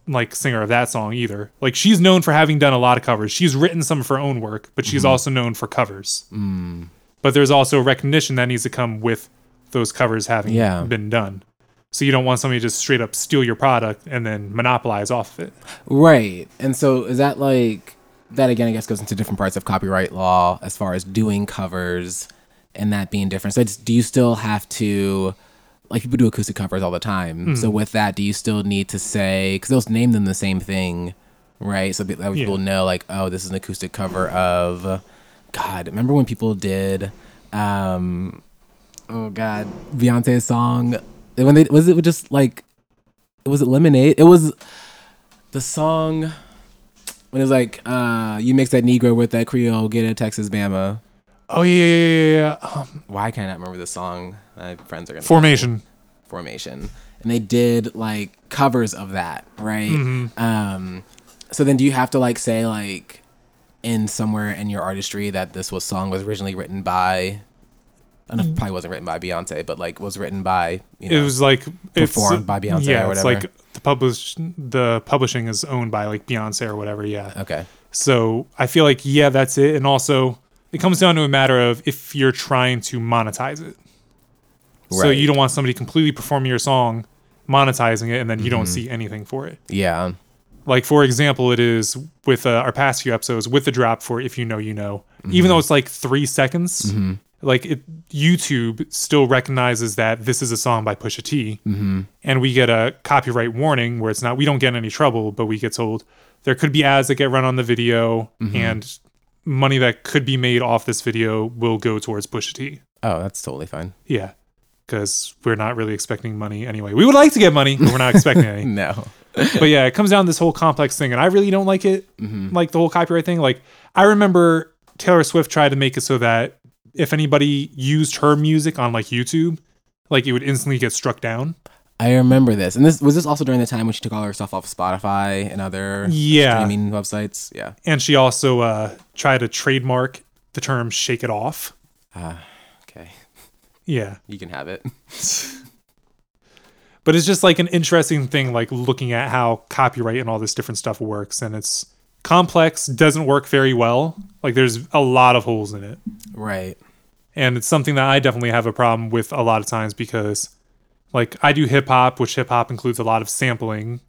like singer of that song either. Like she's known for having done a lot of covers. She's written some of her own work, but she's mm-hmm. also known for covers. Mm. But there's also recognition that needs to come with those covers having Yeah. been done. So you don't want somebody to just straight up steal your product and then monopolize off of it. Right. And so is that like that again I guess goes into different parts of copyright law as far as doing covers and that being different. So it's, do you still have to like people do acoustic covers all the time. So with that, do you still need to say because they'll name them the same thing, right? So that way people Yeah. know like, oh, this is an acoustic cover of. God, remember when people did, um, oh God, Beyonce's song when they was it just like, was it Lemonade? It was the song when it was like, uh, you mix that Negro with that Creole, get a Texas Bama. Oh yeah, yeah, yeah, yeah. yeah. Um, Why can't I remember the song? My friends are gonna formation. formation and they did like covers of that right Mm-hmm. um so then do you have to like say like in somewhere in your artistry that this was song was originally written by I don't know, it probably wasn't written by Beyonce, but like was written by you know. It was like it's, Performed by Beyonce Yeah, or it's like the publish the publishing is owned by like Beyonce or whatever. Yeah. okay. So I feel like yeah, that's it. And also, it comes down to a matter of if you're trying to monetize it. So you don't want somebody completely performing your song, monetizing it, and then you don't Mm-hmm. see anything for it. Yeah. Like for example, it is with uh, our past few episodes with the drop for "If You Know You Know," Mm-hmm. even though it's like three seconds. Like it, YouTube still recognizes that this is a song by Pusha T, Mm-hmm. and we get a copyright warning where it's not. We don't get in any trouble, but we get told there could be ads that get run on the video, Mm-hmm. and money that could be made off this video will go towards Pusha T. Oh, that's totally fine. Yeah, because we're not really expecting money anyway. We would like to get money, but we're not expecting any No. but yeah, it comes down to this whole complex thing, and I really don't like it. Like the whole copyright thing. Like I remember Taylor Swift tried to make it so that if anybody used her music on like YouTube, like it would instantly get struck down. I remember this. And this was this also during the time when she took all her stuff off Spotify and other Yeah. streaming websites. Yeah. And she also uh, tried to trademark the term "shake it off." Okay. Yeah, You can have it. but it's just like an interesting thing, like looking at how copyright and all this different stuff works, and it's complex, doesn't work very well. Like there's a lot of holes in it. Right. and it's something that I definitely have a problem with a lot of times because like I do hip hop, which hip hop includes a lot of sampling,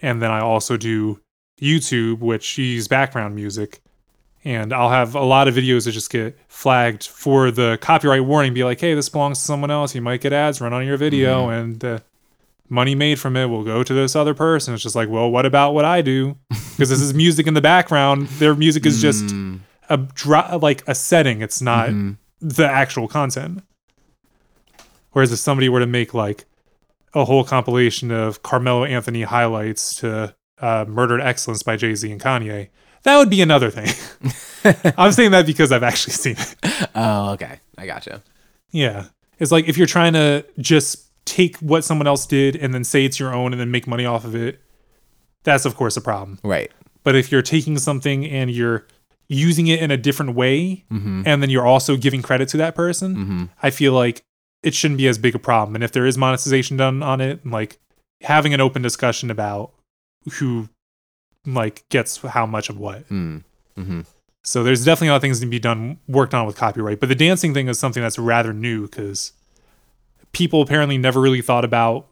and then I also do YouTube, which you use background music. And I'll have a lot of videos that just get flagged for the copyright warning, be like, hey, this belongs to someone else. You might get ads run on your video, mm-hmm. and the money made from it will go to this other person. It's just like, well, what about what I do? Because this is music in the background. Their music is just mm. a dro- like a setting. It's not mm-hmm. the actual content. Whereas if somebody were to make like a whole compilation of Carmelo Anthony highlights to uh, "Murder to Excellence" by Jay Z and Kanye, that would be another thing. I'm saying that because I've actually seen it. Oh, okay. I gotcha. Yeah, it's like if you're trying to just take what someone else did and then say it's your own and then make money off of it, that's of course a problem. Right. But if you're taking something and you're using it in a different way, mm-hmm. and then you're also giving credit to that person, mm-hmm. I feel like it shouldn't be as big a problem. And if there is monetization done on it, like having an open discussion about who like gets how much of what. Mm. So there's definitely a lot of things to be done worked on with copyright. But the dancing thing is something that's rather new because people apparently never really thought about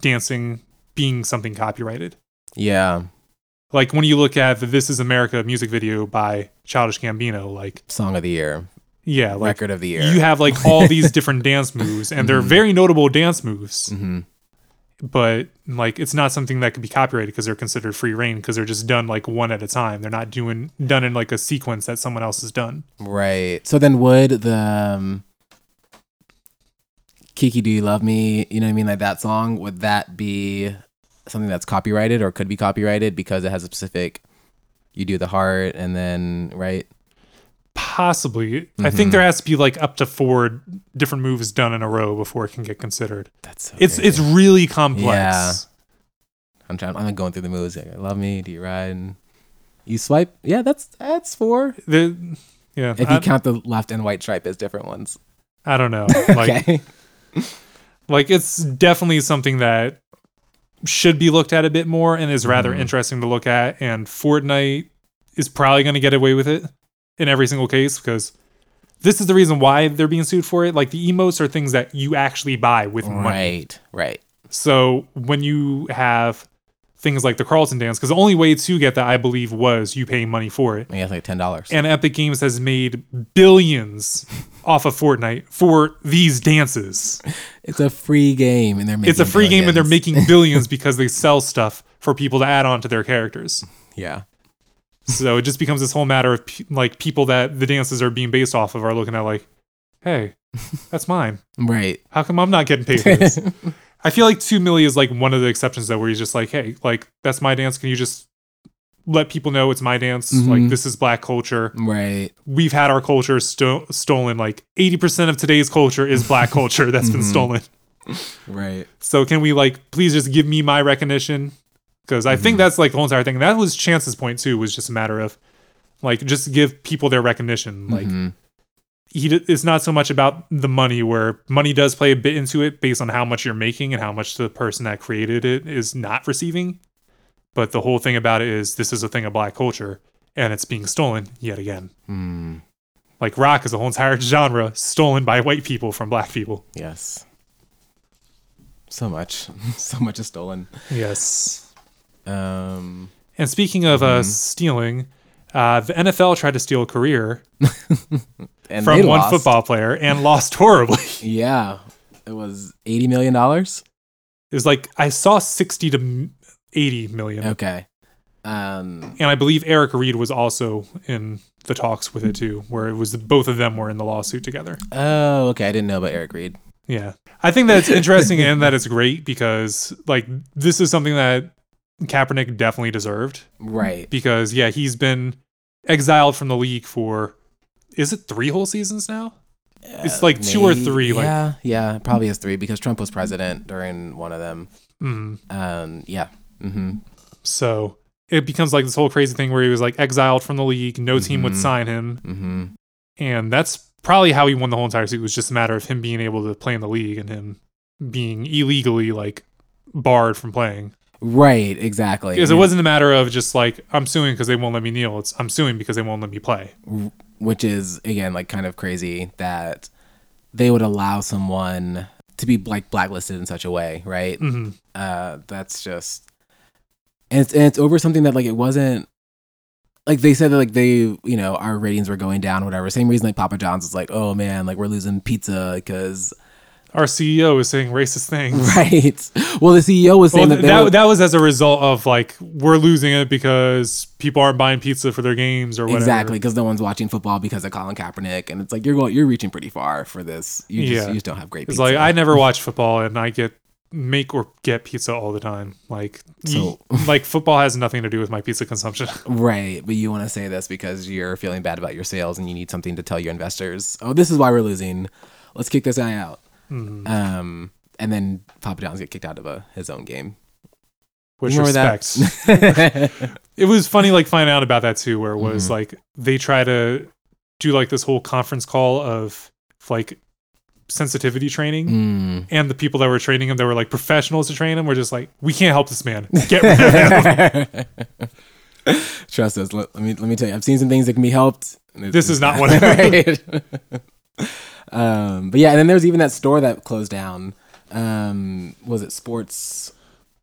dancing being something copyrighted. Yeah. Like when you look at the This Is America music video by Childish Gambino, like Song of the year. yeah, like Record of the year. you have like all these different dance moves and they're very notable dance moves. hmm But like it's not something that could be copyrighted because they're considered free reign because they're just done like one at a time. They're not doing done in like a sequence that someone else has done. Right. So then would the um, Kiki Do You Love Me, you know what I mean, like that song, would that be something that's copyrighted or could be copyrighted because it has a specific you do the heart and then right? Possibly. I think there has to be like up to four different moves done in a row before it can get considered. That's so It's crazy. it's really complex. Yeah. I'm trying I'm going through the moves. Like, love me, do you ride you swipe? Yeah, that's that's four. The, yeah. If I, you count the left and white stripe as different ones. I don't know. Like okay. like it's definitely something that should be looked at a bit more and is rather Mm-hmm. interesting to look at and Fortnite is probably going to get away with it in every single case because this is the reason why they're being sued for it like the emotes are things that you actually buy with money Right. Right. so when you have things like the Carlton dance because the only way to get that I believe was you paying money for it. I guess like ten dollars. And Epic Games has made billions off of Fortnite for these dances. It's a free game, and they're making It's a free game and they're making billions because they sell stuff for people to add on to their characters. yeah. So it just becomes this whole matter of pe- like people that the dances are being based off of are looking at like, hey, that's mine. Right. How come I'm not getting paid for this? I feel like Two Milly is like one of the exceptions though, where he's just like, hey, like that's my dance. Can you just let people know it's my dance? Like mm-hmm. this is black culture. Right. We've had our culture sto- stolen. Like eighty percent of today's culture is black culture that's been mm-hmm. stolen. Right. So can we like please just give me my recognition? Because I think mm-hmm. that's like the whole entire thing. That was Chance's point too. Was just a matter of like just give people their recognition. Like mm-hmm. he d- it's not so much about the money, where money does play a bit into it based on how much you're making and how much the person that created it is not receiving. But the whole thing about it is this is a thing of black culture and it's being stolen yet again. Hmm. Like rock is a whole entire genre stolen by white people from black people. Yes. So much. so much is stolen. Yes. Um. And speaking of uh, stealing, uh, the NFL tried to steal a career And from one football player and lost horribly. Yeah. It was eighty million dollars. It was like I saw sixty to eighty million, Okay. Um. and I believe Eric Reid was also in the talks with it too, where it was both of them were in the lawsuit together. Oh, okay. I didn't know about Eric Reid. Yeah, I think that's interesting and that it's great because like this is something that Kaepernick definitely deserved Right. because yeah he's been exiled from the league for is it three whole seasons now? It's like two or three. Like yeah, yeah, probably is three because Trump was president during one of them. mm. Um, yeah. Mm-hmm. so it becomes like this whole crazy thing where he was like exiled from the league, no team would sign him, Mm-hmm. and that's probably how he won the whole entire season. It was just a matter of him being able to play in the league and him being illegally like barred from playing. Right. Exactly. Because it wasn't a matter of just like I'm suing because they won't let me kneel. It's I'm suing because they won't let me play. which is again like kind of crazy that they would allow someone to be like blacklisted in such a way, right? Mm-hmm. Uh, that's just and it's and it's over something that like it wasn't like they said that like they you know our ratings were going down whatever same reason like Papa John's was like oh man like we're losing pizza because Our CEO is saying racist things. right well the CEO was Well, saying that, that, were- that was as a result of like we're losing it because people aren't buying pizza for their games or whatever. exactly because no one's watching football because of Colin Kaepernick and it's like you're going you're reaching pretty far for this you just Yeah. you just don't have great It's pizza like I never watch football and I get make or get pizza all the time. Like So- like football has nothing to do with my pizza consumption. Right, but you want to say this because you're feeling bad about your sales and you need something to tell your investors. Oh, this is why we're losing. Let's kick this guy out. Mm-hmm. Um, and then Papa John's get kicked out of a, his own game. Which Remember it was funny like finding out about that too, where it Mm-hmm. was like they try to do like this whole conference call of like sensitivity training. Mm. And the people that were training him that were like professionals to train him were just like, we can't help this man. Get rid of him. Trust us. Let, let me let me tell you. I've seen some things that can be helped. This is not one of them. Um, but yeah, and then there's even that store that closed down. Um, was it sports?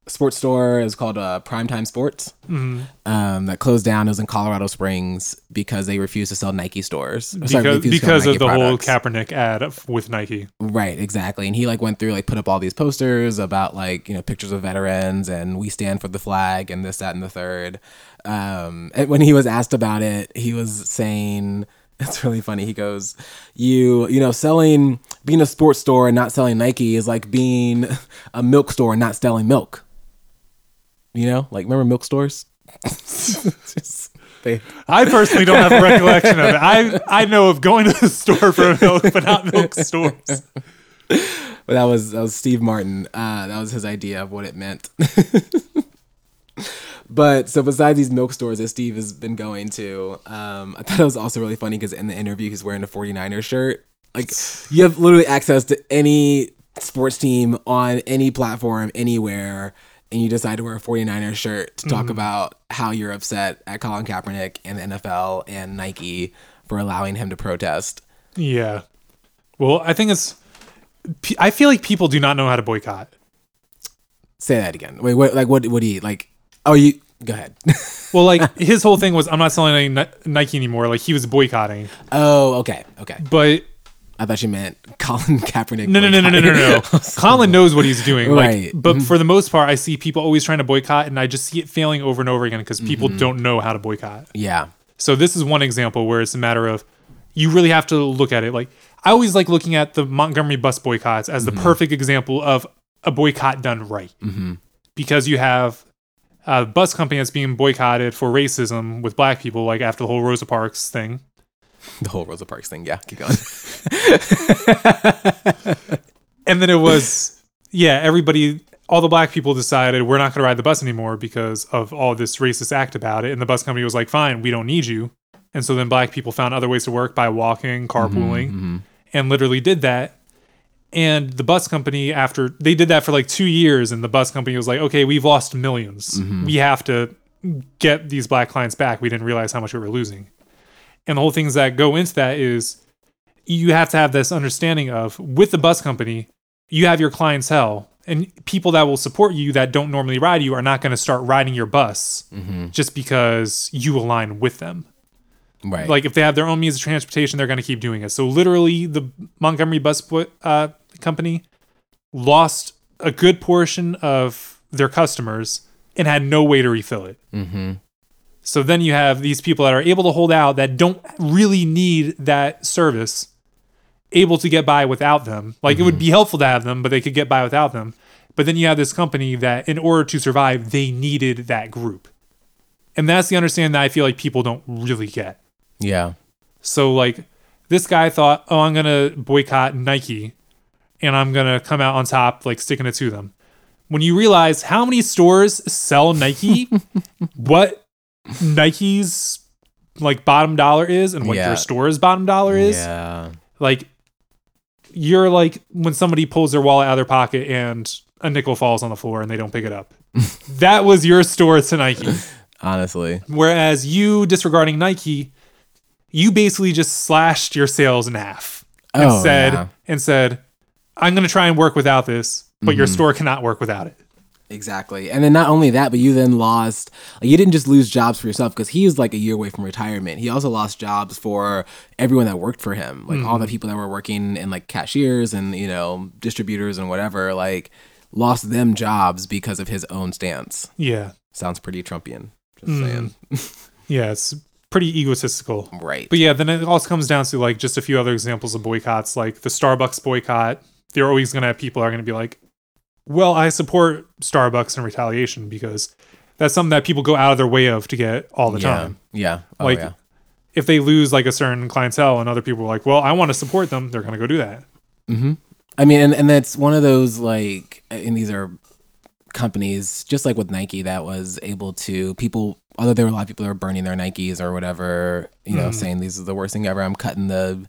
Sports store. It was called uh, Primetime Sports. Mm-hmm. Um, that closed down. It was in Colorado Springs because they refused to sell Nike stores. Or sorry, because, refused to sell because of Nike the whole products. Kaepernick ad with Nike. Right, exactly. And he like went through like put up all these posters about like, you know, pictures of veterans and we stand for the flag and this, that, and the third. Um and when he was asked about it, he was saying it's really funny. He goes, You you know, selling being a sports store and not selling Nike is like being a milk store and not selling milk. You know? Like remember milk stores? Just, they I personally don't have a recollection of it. I, I know of going to the store for milk, but not milk stores. But that was that was Steve Martin. Uh, that was his idea of what it meant. but so besides these milk stores that Steve has been going to, um, I thought it was also really funny because in the interview he's wearing a 49er shirt. Like you have literally access to any sports team on any platform anywhere and you decide to wear a 49er shirt to talk about how you're upset at Colin Kaepernick and the NFL and Nike for allowing him to protest. Yeah. Well, I think it's. I feel like people do not know how to boycott. Say that again. Wait, what like what what do you like Oh, you go ahead. Well, like his whole thing was, I'm not selling any Nike anymore. Like he was boycotting, oh, okay, okay. but I thought you meant Colin Kaepernick. no, no, no, no, no, no, no. Colin knows what he's doing. Like, Right. But mm-hmm. for the most part, I see people always trying to boycott, and I just see it failing over and over again because people mm-hmm. don't know how to boycott. Yeah. So this is one example where it's a matter of you really have to look at it. Like I always like looking at the Montgomery bus boycotts as the mm-hmm. perfect example of a boycott done right, because you have a bus company that's being boycotted for racism with black people, like after the whole Rosa Parks thing. The whole Rosa Parks thing. Yeah, keep going. And then it was, yeah, everybody, all the black people decided we're not going to ride the bus anymore because of all this racist act about it. And the bus company was like, fine, we don't need you. And so then black people found other ways to work by walking, carpooling, mm-hmm, mm-hmm. and literally did that. And the bus company, after they did that for like two years, and the bus company was like, okay, we've lost 1000000s We have to get these black clients back. We didn't realize how much we were losing. And the whole things that go into that is you have to have this understanding of with the bus company, you have your clientele and people that will support you that don't normally ride you are not going to start riding your bus just because you align with them. Right. Like if they have their own means of transportation, they're going to keep doing it. So literally, the Montgomery Bus uh, Company lost a good portion of their customers and had no way to refill it. Mm-hmm. So then you have these people that are able to hold out that don't really need that service, able to get by without them. Like it would be helpful to have them, but they could get by without them. But then you have this company that, in order to survive, they needed that group. And that's the understanding that I feel like people don't really get. yeah. So like this guy thought, oh, I'm gonna boycott Nike, and I'm gonna come out on top, like sticking it to them. When you realize how many stores sell Nike, what Nike's like bottom dollar is, and what Yeah. your store's bottom dollar is, Yeah. like you're like when somebody pulls their wallet out of their pocket and a nickel falls on the floor and they don't pick it up. that was your store to Nike. Honestly. Whereas you disregarding Nike, you basically just slashed your sales in half and Oh, said yeah. and said, I'm gonna try and work without this, but Mm-hmm. your store cannot work without it. Exactly. And then not only that, but you then lost, like, you didn't just lose jobs for yourself because he was like a year away from retirement. He also lost jobs for everyone that worked for him. Like all the people that were working in like cashiers and, you know, distributors and whatever, like lost them jobs because of his own stance. Yeah. Sounds pretty Trumpian. Just saying. Yeah, it's pretty egotistical. Right. But yeah, then it also comes down to like just a few other examples of boycotts, like the Starbucks boycott. They're always gonna have people are gonna be like, Well, I support Starbucks in retaliation because that's something that people go out of their way of to get all the yeah. time. Yeah. Oh, Like yeah. if they lose like a certain clientele and other people are like, Well, I want to support them, they're gonna go do that. Mm-hmm. I mean, and, and that's one of those like, and these are companies, just like with Nike, that was able to people. Although there were a lot of people that were burning their Nikes or whatever, you know, mm. saying these is the worst thing ever. I'm cutting the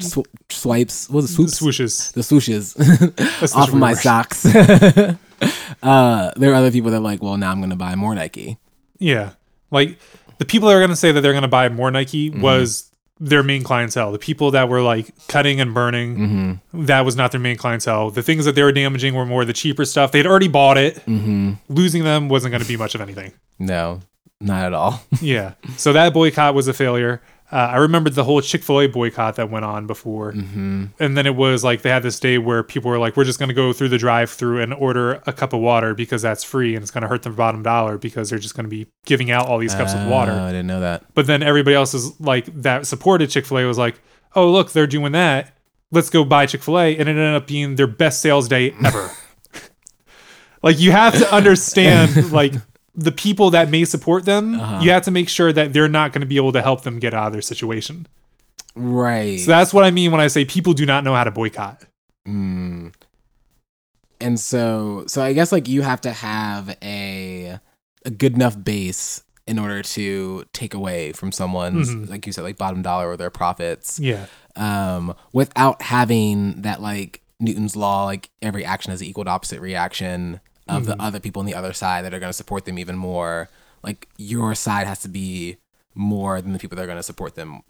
sw- swipes, what was it, swoops, Swooshes. the swooshes off of my socks. uh, there are other people that are like, well, now I'm going to buy more Nike. Yeah. Like the people that are gonna say that they're gonna buy more Nike Mm-hmm. was their main clientele. The people that were like cutting and burning, Mm-hmm. that was not their main clientele. The things that they were damaging were more the cheaper stuff. They'd already bought it. Mm-hmm. Losing them wasn't going to be much of anything. No, not at all. Yeah. So that boycott was a failure. Uh, I remembered the whole Chick fil A boycott that went on before. Mm-hmm. And then it was like they had this day where people were like, we're just going to go through the drive through and order a cup of water because that's free and it's going to hurt the bottom dollar because they're just going to be giving out all these cups of water. Oh, I didn't know that. But then everybody else is like that supported Chick fil A was like, oh, look, they're doing that. Let's go buy Chick fil A. And it ended up being their best sales day ever. like, you have to understand, like, the people that may support them, you have to make sure that they're not going to be able to help them get out of their situation. Right. So that's what I mean when I say people do not know how to boycott. Mm. And so, so I guess like you have to have a a good enough base in order to take away from someone's, Mm-hmm. like you said, like bottom dollar or their profits, Yeah. um, without having that like Newton's law, like every action has an equal to opposite reaction of Mm-hmm. the other people on the other side that are going to support them even more. Like your side has to be more than the people that are going to support them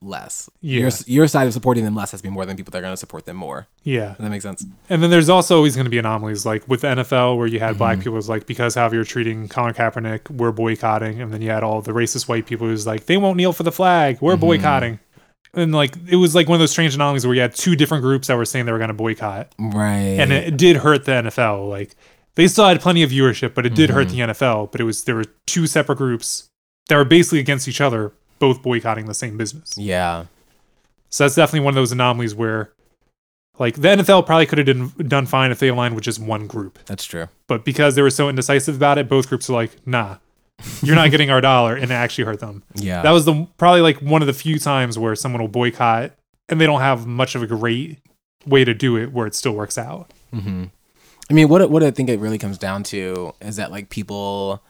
less. Yeah. Your, your side of supporting them less has to be more than people that are going to support them more. Yeah. Does that makes sense? And then there's also always going to be anomalies, like with the NFL, where you had Mm-hmm. black people was like, because how you're treating Colin Kaepernick, we're boycotting. And then you had all the racist white people who's like, they won't kneel for the flag, we're Mm-hmm. boycotting. And like, it was like one of those strange anomalies where you had two different groups that were saying they were going to boycott. Right. And it did hurt the NFL. Like, they still had plenty of viewership, but it did hurt Mm-hmm. the NFL. But it was, there were two separate groups that were basically against each other, both boycotting the same business. yeah. So that's definitely one of those anomalies where, like, the NFL probably could have done, fine if they aligned with just one group. That's true. But because they were so indecisive about it, both groups were like, nah, you're not getting our dollar. And it actually hurt them. Yeah. That was the probably like one of the few times where someone will boycott and they don't have much of a great way to do it where it still works out. I mean, what what I think it really comes down to is that like people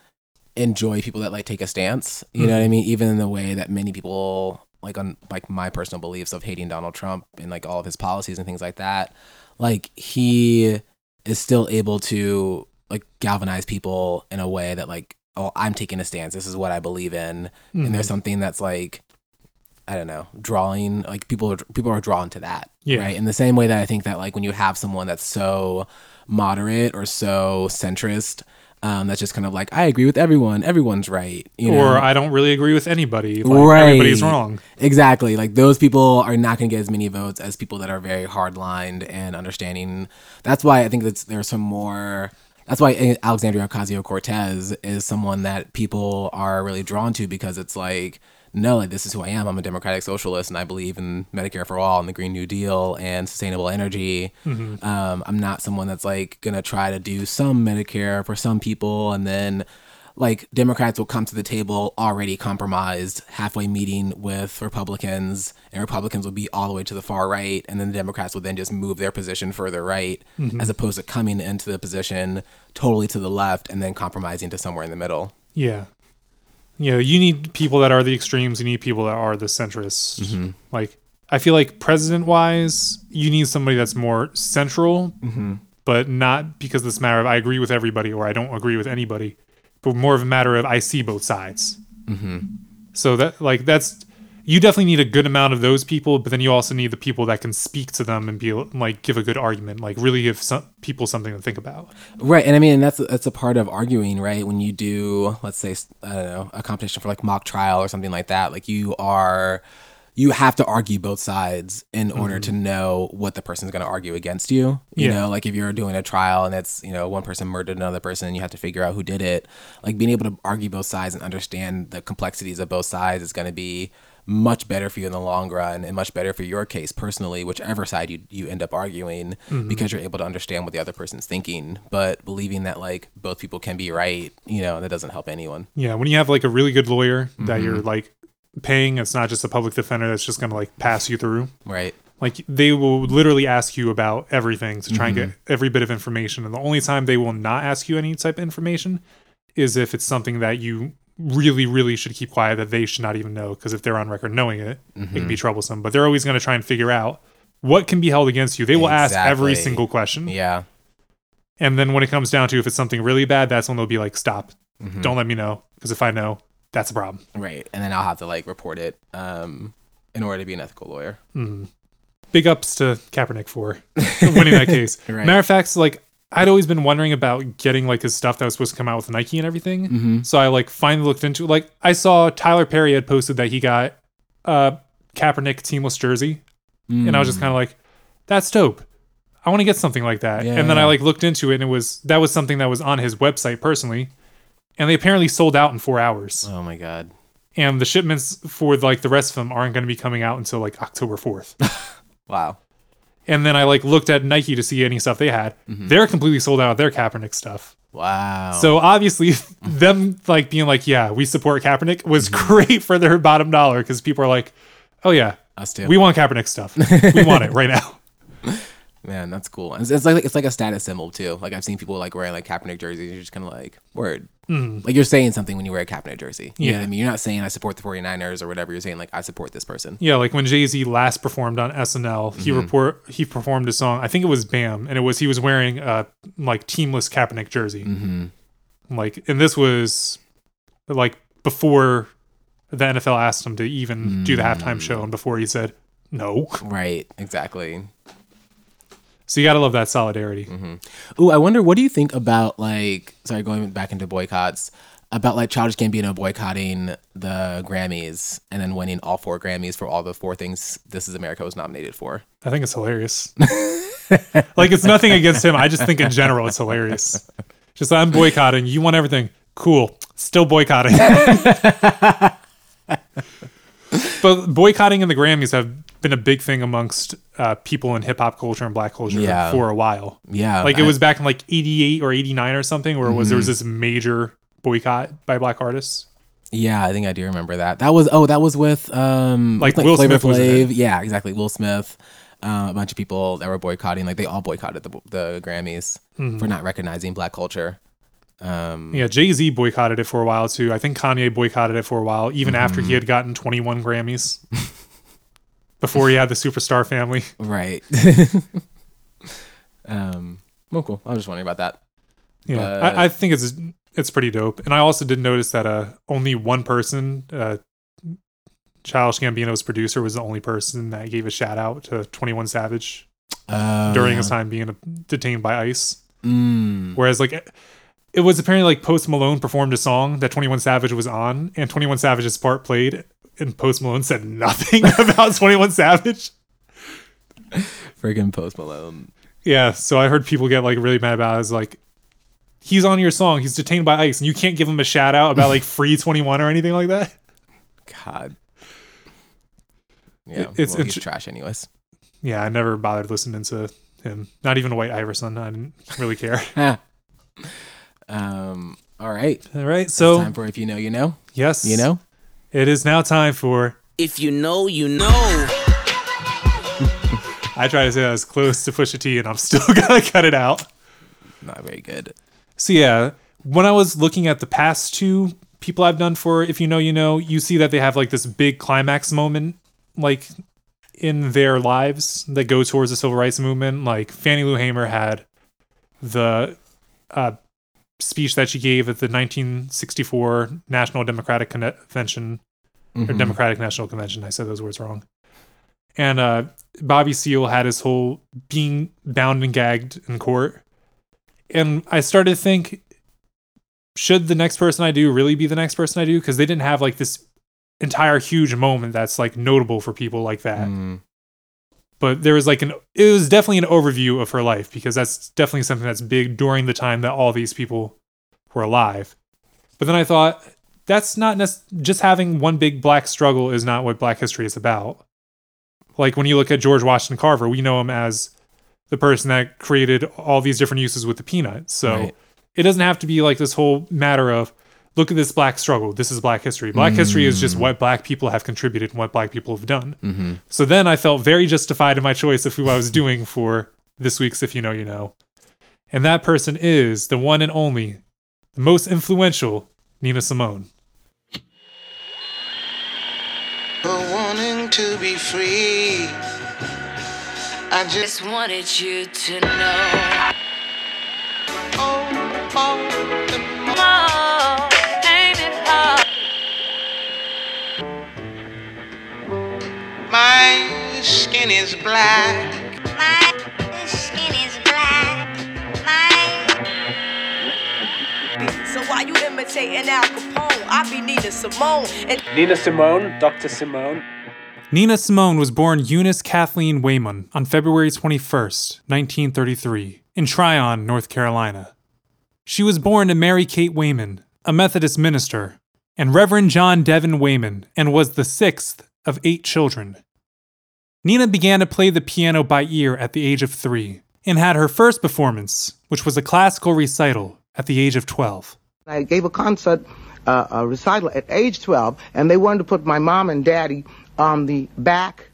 enjoy people that like take a stance. You know what I mm-hmm. mean? Even in the way that many people like on like my personal beliefs of hating Donald Trump and like all of his policies and things like that. Like he is still able to like galvanize people in a way that like oh I'm taking a stance. This is what I believe in, and there's mm-hmm. something that's like I don't know, drawing like people are people are drawn to that. Yeah. Right. In the same way that I think that like when you have someone that's so moderate or so centrist, um, that's just kind of like I agree with everyone, everyone's right. You know? Or I don't really agree with anybody. Like, Right. Everybody's wrong. Exactly. Like those people are not going to get as many votes as people that are very hard-lined and understanding. That's why I think that there's some more. That's why Alexandria Ocasio Cortez is someone that people are really drawn to because it's like, no, like this is who I am. I'm a democratic socialist, and I believe in Medicare for all and the Green New Deal and sustainable energy. Um, I'm not someone that's like gonna try to do some Medicare for some people and then like Democrats will come to the table already compromised, halfway meeting with Republicans, and Republicans will be all the way to the far right, and then the Democrats will then just move their position further right, as opposed to coming into the position totally to the left and then compromising to somewhere in the middle. Yeah. You know, you need people that are the extremes. You need people that are the centrists. Mm-hmm. Like, I feel like president wise, you need somebody that's more central, Mm-hmm. but not because of this matter of I agree with everybody or I don't agree with anybody, but more of a matter of I see both sides. Mm-hmm. So that, like, that's, you definitely need a good amount of those people, but then you also need the people that can speak to them and be like, give a good argument, like, really give some people something to think about. Right, and I mean that's that's a part of arguing, right? When you do, let's say, I don't know, a competition for like mock trial or something like that, like you are, you have to argue both sides in order mm-hmm. to know what the person's going to argue against you. You Yeah. know, like if you're doing a trial and it's you know one person murdered another person, and you have to figure out who did it. Like being able to argue both sides and understand the complexities of both sides is going to be much better for you in the long run and much better for your case personally whichever side you, you end up arguing because you're able to understand what the other person's thinking but believing that like both people can be right you know that doesn't help anyone Yeah, when you have like a really good lawyer that Mm-hmm. you're like paying, it's not just a public defender that's just gonna like pass you through. right Like they will literally ask you about everything to try and Mm-hmm. get every bit of information. And the only time they will not ask you any type of information is if it's something that you really, really should keep quiet that they should not even know. Because if they're on record knowing it, it Mm-hmm. can be troublesome. But they're always going to try and figure out what can be held against you. They will ask every single question. yeah And then when it comes down to if it's something really bad, that's when they'll be like, stop. Mm-hmm. Don't let me know. Because if I know, that's a problem. right and then i'll have to like report it um in order to be an ethical lawyer Mm. big ups to Kaepernick for winning that case. Right. Matter of fact, like I'd always been wondering about getting like his stuff that was supposed to come out with Nike and everything. Mm-hmm. So I like finally looked into. Like I saw Tyler Perry had posted that he got a Kaepernick teamless jersey, and I was just kind of like, "That's dope. I want to get something like that." Yeah, and then I like looked into it, and it was that was something that was on his website personally, and they apparently sold out in four hours. oh my god And the shipments for like the rest of them aren't going to be coming out until like October fourth. wow And then I like looked at Nike to see any stuff they had. Mm-hmm. They're completely sold out of their Kaepernick stuff. wow So obviously, them like being like, "Yeah, we support Kaepernick" was mm-hmm. great for their bottom dollar because people are like, "Oh yeah, us too we want Kaepernick stuff. we want it right now." Man, that's cool. It's, it's like it's like a status symbol too. Like I've seen people like wearing like Kaepernick jerseys. You're just kind of like word. Mm. Like you're saying something when you wear a Kaepernick jersey. You know Yeah. I mean? You're not saying I support the 49ers or whatever. You're saying like I support this person. Yeah, like when Jay Z last performed on SNL, he mm-hmm. report he performed a song. I think it was "Bam," and it was he was wearing a like teamless Kaepernick jersey. Mm-hmm. Like, and this was like before the NFL asked him to even do the halftime mm. show, and before he said no. Right. Exactly. So you gotta love that solidarity. Mm-hmm. Ooh, I wonder what do you think about like sorry, going back into boycotts, about like Childish Gambino boycotting the Grammys and then winning all four Grammys for all the four things This Is America was nominated for. I think it's hilarious. like it's nothing against him. I just think in general it's hilarious. Just I'm boycotting. You want everything. Cool. Still boycotting. but boycotting and the Grammys have been a big thing amongst uh, people in hip hop culture and black culture Yeah. for a while. Yeah. Like it I- was back in like 88 or 89 or something where it was there was this major boycott by black artists. Yeah, I think I do remember that. That was oh, that was with um Like with, Will Flavor Smith was in Flav. Yeah, exactly. Will Smith. Uh, a bunch of people that were boycotting, like they all boycotted the the Grammys Mm-hmm. for not recognizing black culture. Um, Yeah, Jay Z boycotted it for a while too. I think Kanye boycotted it for a while, even after he had gotten 21 Grammys. Before he had the superstar family. right. um, well, cool. I was just wondering about that. Yeah, But- I, I think it's it's pretty dope. And I also did notice that uh, only one person, uh, Childish Gambino's producer, was the only person that gave a shout out to Twenty One Savage Uh, during his time being detained by ICE. Mm, Whereas like it was apparently like Post Malone performed a song that 21 Savage was on and 21 Savage's part played and Post Malone said nothing about 21 Savage. friggin' Post Malone. Yeah, so I heard people get like really mad about it. It's like he's on your song, he's detained by ICE and you can't give him a shout out about like free 21 or anything like that. God. Yeah, it's well, he's trash, anyways. Yeah, I never bothered listening to him. Not even White Iverson. I didn't really care. um. All right. All right, It's so time for if you know, you know. yes, You know. It is now time for If you know, you know. I try to say that as close to Pusha T, and I'm still gonna cut it out. Not very good. So yeah, when I was looking at the past two people I've done for if you know you know, you see that they have like this big climax moment like in their lives that go towards the civil rights movement. Like Fannie Lou Hamer had the uh, speech that she gave at the 1964 National Democratic Convention or Democratic National Convention. I said those words wrong. And uh, Bobby Seale had his whole being bound and gagged in court. And I started to think, should the next person I do really be the next person I do? Because they didn't have like this entire huge moment that's like notable for people like that. Mm, But there was like an, it was definitely an overview of her life because that's definitely something that's big during the time that all these people were alive. But then I thought, that's not nec- just having one big black struggle is not what black history is about. Like when you look at George Washington Carver, we know him as the person that created all these different uses with the peanut. So Right. it doesn't have to be like this whole matter of look at this black struggle. This is black history. Black history is just mm. what black people have contributed and what black people have done. Mm-hmm. So then I felt very justified in my choice of who I was doing for this week's If You Know, You Know. And that person is the one and only, the most influential Nina Simone. for wanting to be free. I just just wanted you to know. oh, Oh, skin is black. My skin is black. My So while you imitating Al Capone, I be Nina Simone. And Nina Simone, Dr. Simone. Nina Simone was born Eunice Kathleen Waymon on February 21, 1933, in Tryon, North Carolina. She was born to Mary Kate Waymon, a Methodist minister, and Reverend John Devan Waymon, and was the sixth of eight children. Nina began to play the piano by ear at the age of three, and had her first performance, which was a classical recital, at the age of 12. I gave a concert, uh, a recital at age 12, and they wanted to put my mom and daddy on the back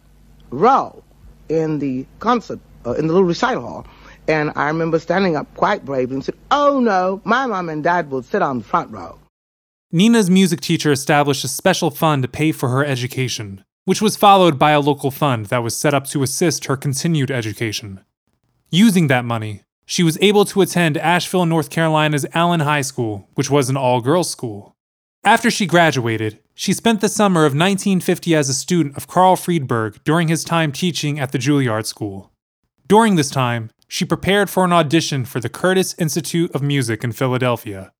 row in the concert, uh, in the little recital hall. And I remember standing up quite bravely and said, Oh no, my mom and dad will sit on the front row. Nina's music teacher established a special fund to pay for her education, which was followed by a local fund that was set up to assist her continued education. Using that money, she was able to attend Asheville, North Carolina's Allen High School, which was an all girls school. After she graduated, She spent the summer of 1950 as a student of Carl Friedberg during his time teaching at the Juilliard School. During this time, she prepared for an audition for the Curtis Institute of Music in Philadelphia.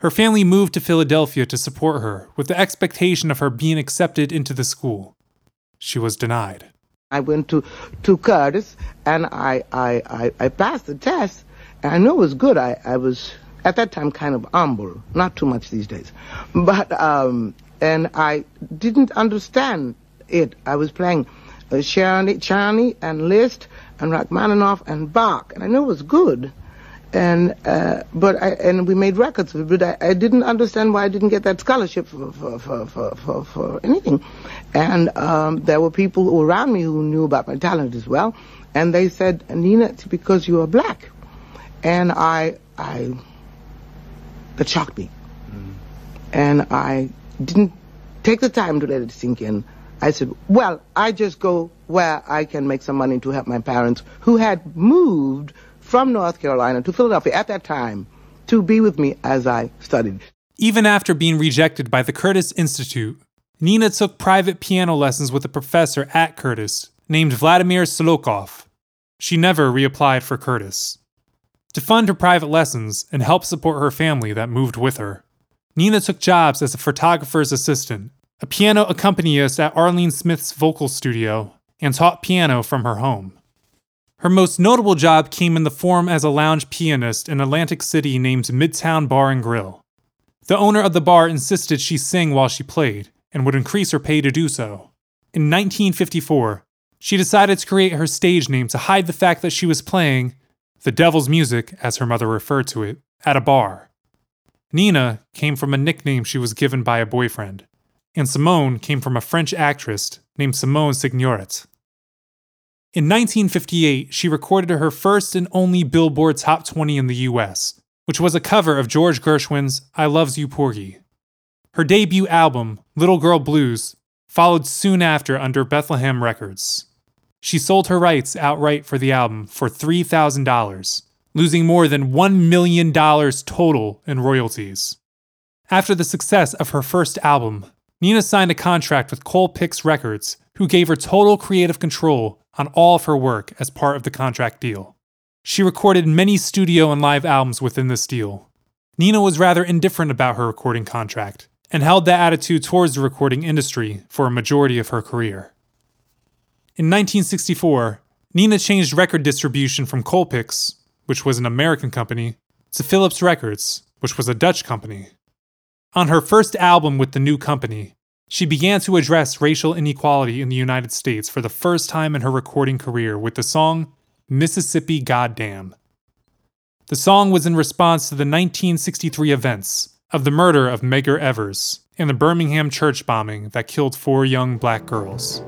Her family moved to Philadelphia to support her with the expectation of her being accepted into the school. She was denied. I went to, to Curtis and I, I, I, I passed the test and I knew it was good. I, I was at that time kind of humble, not too much these days. But, um, and I didn't understand it. I was playing uh, Czerny, Czerny and Liszt and Rachmaninoff and Bach, and I knew it was good. And uh, but I and we made records, but I, I didn't understand why I didn't get that scholarship for for for for, for, for anything. And um, there were people around me who knew about my talent as well, and they said, Nina, it's because you are black. And I I that shocked me, and I didn't take the time to let it sink in. I said, well, I just go where I can make some money to help my parents who had moved from North Carolina to Philadelphia at that time to be with me as I studied. Even after being rejected by the Curtis Institute, Nina took private piano lessons with a professor at Curtis named Vladimir Solokov. She never reapplied for Curtis. To fund her private lessons and help support her family that moved with her, Nina took jobs as a photographer's assistant, a piano accompanist at Arlene Smith's vocal studio, and taught piano from her home. Her most notable job came in the form as a lounge pianist in Atlantic City named Midtown Bar and Grill. The owner of the bar insisted she sing while she played and would increase her pay to do so. In 1954, she decided to create her stage name to hide the fact that she was playing the devil's music, as her mother referred to it, at a bar. Nina came from a nickname she was given by a boyfriend, and Simone came from a French actress named Simone Signoret. In 1958, she recorded her first and only Billboard Top 20 in the US, which was a cover of George Gershwin's I Loves You Porgy. Her debut album, Little Girl Blues, followed soon after under Bethlehem Records. She sold her rights outright for the album for $3,000, losing more than $1 million total in royalties. After the success of her first album, Nina signed a contract with Colpix Records, who gave her total creative control on all of her work as part of the contract deal. She recorded many studio and live albums within this deal. Nina was rather indifferent about her recording contract and held that attitude towards the recording industry for a majority of her career. In 1964, Nina changed record distribution from Colpix, which was an American company, to Philips Records, which was a Dutch company. On her first album with the new company, she began to address racial inequality in the United States for the first time in her recording career with the song Mississippi Goddam. The song was in response to the 1963 events of the murder of Medgar Evers and the Birmingham church bombing that killed four young black girls.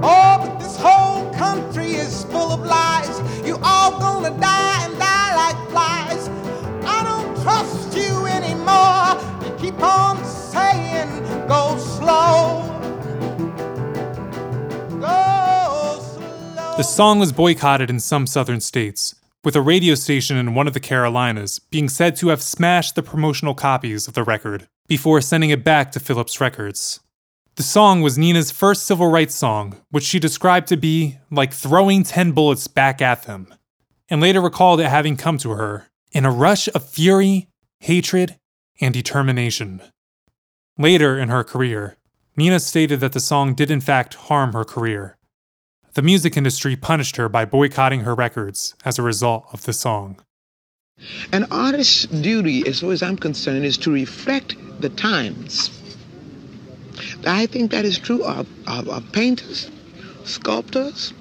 Oh, but this whole country is full of lies. You all gonna die The song was boycotted in some southern states, with a radio station in one of the Carolinas being said to have smashed the promotional copies of the record before sending it back to Philips Records. The song was Nina's first civil rights song, which she described to be like throwing 10 bullets back at them, and later recalled it having come to her in a rush of fury, hatred, and determination. Later in her career, Nina stated that the song did in fact harm her career. The music industry punished her by boycotting her records as a result of the song. An artist's duty, as far as I'm concerned, is to reflect the times. I think that is true of, of, of painters, sculptors,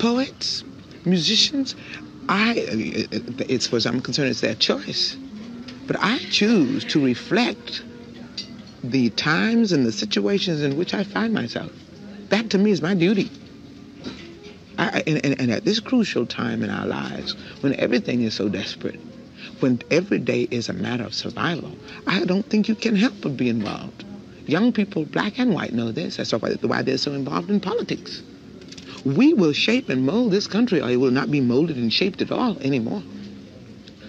poets, musicians. I, uh, uh, as far as I'm concerned, it's their choice. But I choose to reflect the times and the situations in which I find myself. That to me is my duty. I, and, and, and at this crucial time in our lives, when everything is so desperate, when every day is a matter of survival, I don't think you can help but be involved. Young people, black and white, know this. That's why they're so involved in politics. We will shape and mold this country, or it will not be molded and shaped at all anymore.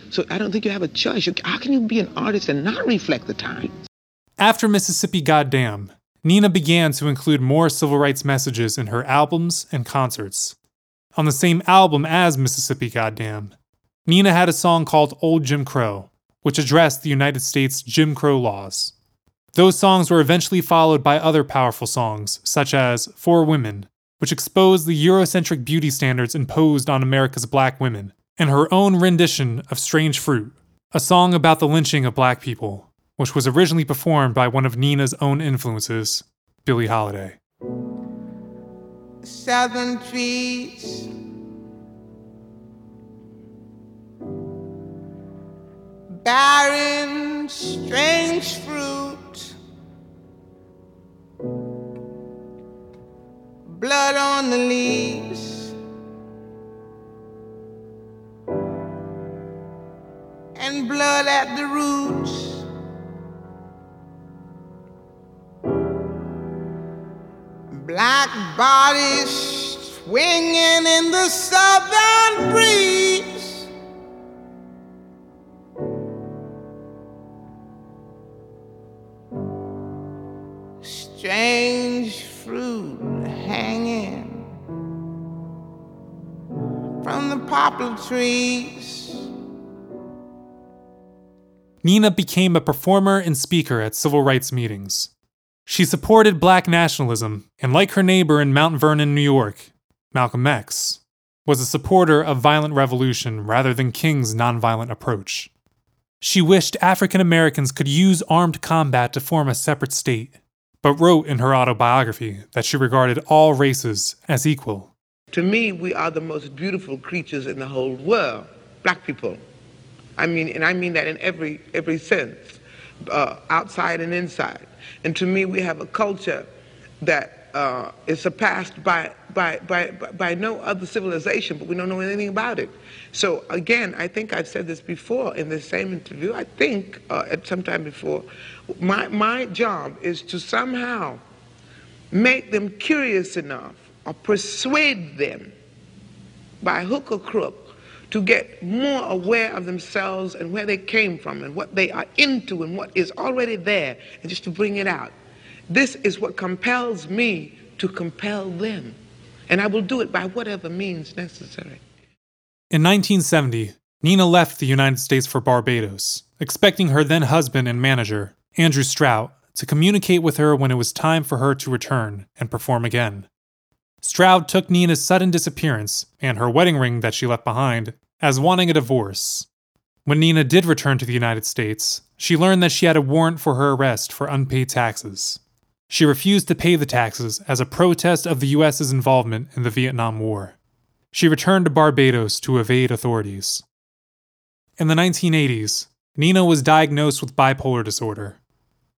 So I don't think you have a choice. How can you be an artist and not reflect the times? After Mississippi Goddam, Nina began to include more civil rights messages in her albums and concerts. On the same album as Mississippi Goddam, Nina had a song called Old Jim Crow, which addressed the United States Jim Crow laws. Those songs were eventually followed by other powerful songs, such as Four Women, which exposed the Eurocentric beauty standards imposed on America's black women, and her own rendition of Strange Fruit, a song about the lynching of black people, which was originally performed by one of Nina's own influences, Billie Holiday. Southern trees. Barren, strange fruit. Blood on the leaves. And blood at the roots. Black bodies swinging in the southern breeze. Strange fruit hanging from the poplar trees. Nina became a performer and speaker at civil rights meetings. She supported black nationalism, and like her neighbor in Mount Vernon, New York, Malcolm X, was a supporter of violent revolution rather than King's nonviolent approach. She wished African Americans could use armed combat to form a separate state, but wrote in her autobiography that she regarded all races as equal. To me, we are the most beautiful creatures in the whole world, black people. I mean, and I mean that in every every sense, uh, outside and inside. And to me, we have a culture that uh, is surpassed by, by, by, by no other civilization, but we don't know anything about it. So again, I think I've said this before in the same interview, I think uh, at some time before, my, my job is to somehow make them curious enough or persuade them by hook or crook to get more aware of themselves and where they came from and what they are into and what is already there and just to bring it out. This is what compels me to compel them. And I will do it by whatever means necessary. In 1970, Nina left the United States for Barbados, expecting her then husband and manager, Andrew Stroud, to communicate with her when it was time for her to return and perform again. Stroud took Nina's sudden disappearance and her wedding ring that she left behind as wanting a divorce. When Nina did return to the United States, she learned that she had a warrant for her arrest for unpaid taxes. She refused to pay the taxes as a protest of the US's involvement in the Vietnam War. She returned to Barbados to evade authorities. In the 1980s, Nina was diagnosed with bipolar disorder.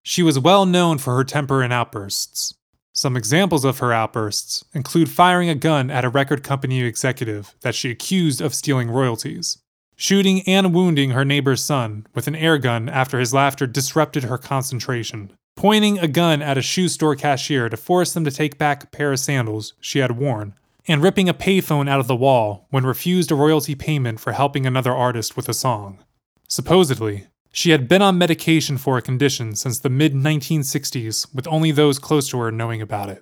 She was well known for her temper and outbursts. Some examples of her outbursts include firing a gun at a record company executive that she accused of stealing royalties, shooting and wounding her neighbor's son with an air gun after his laughter disrupted her concentration, pointing a gun at a shoe store cashier to force them to take back a pair of sandals she had worn, and ripping a payphone out of the wall when refused a royalty payment for helping another artist with a song. Supposedly, she had been on medication for a condition since the mid 1960s, with only those close to her knowing about it.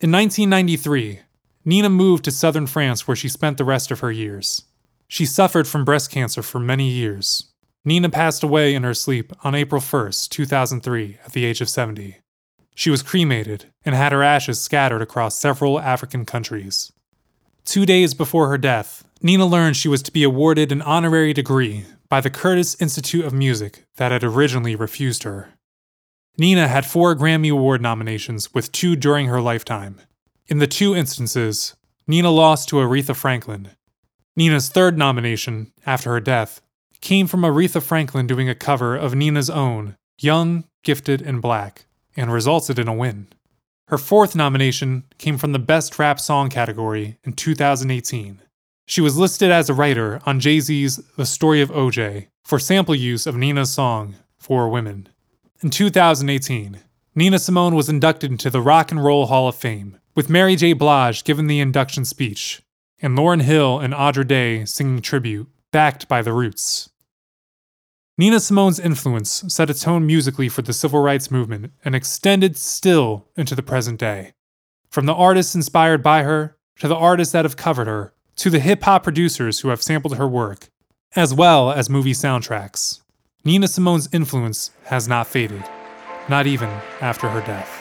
In 1993, Nina moved to southern France where she spent the rest of her years. She suffered from breast cancer for many years. Nina passed away in her sleep on April 1, 2003, at the age of 70. She was cremated and had her ashes scattered across several African countries. Two days before her death, Nina learned she was to be awarded an honorary degree by the Curtis Institute of Music that had originally refused her. Nina had four Grammy Award nominations, with two during her lifetime. In the two instances, Nina lost to Aretha Franklin. Nina's third nomination, after her death, came from Aretha Franklin doing a cover of Nina's own, Young, Gifted, and Black, and resulted in a win. Her fourth nomination came from the Best Rap Song category in 2018. She was listed as a writer on Jay Z's The Story of OJ for sample use of Nina's song, Four Women. In 2018, Nina Simone was inducted into the Rock and Roll Hall of Fame, with Mary J. Blige giving the induction speech, and Lauryn Hill and Andra Day singing tribute, backed by The Roots. Nina Simone's influence set a tone musically for the civil rights movement and extended still into the present day. From the artists inspired by her, to the artists that have covered her, to the hip hop producers who have sampled her work, as well as movie soundtracks. Nina Simone's influence has not faded, not even after her death.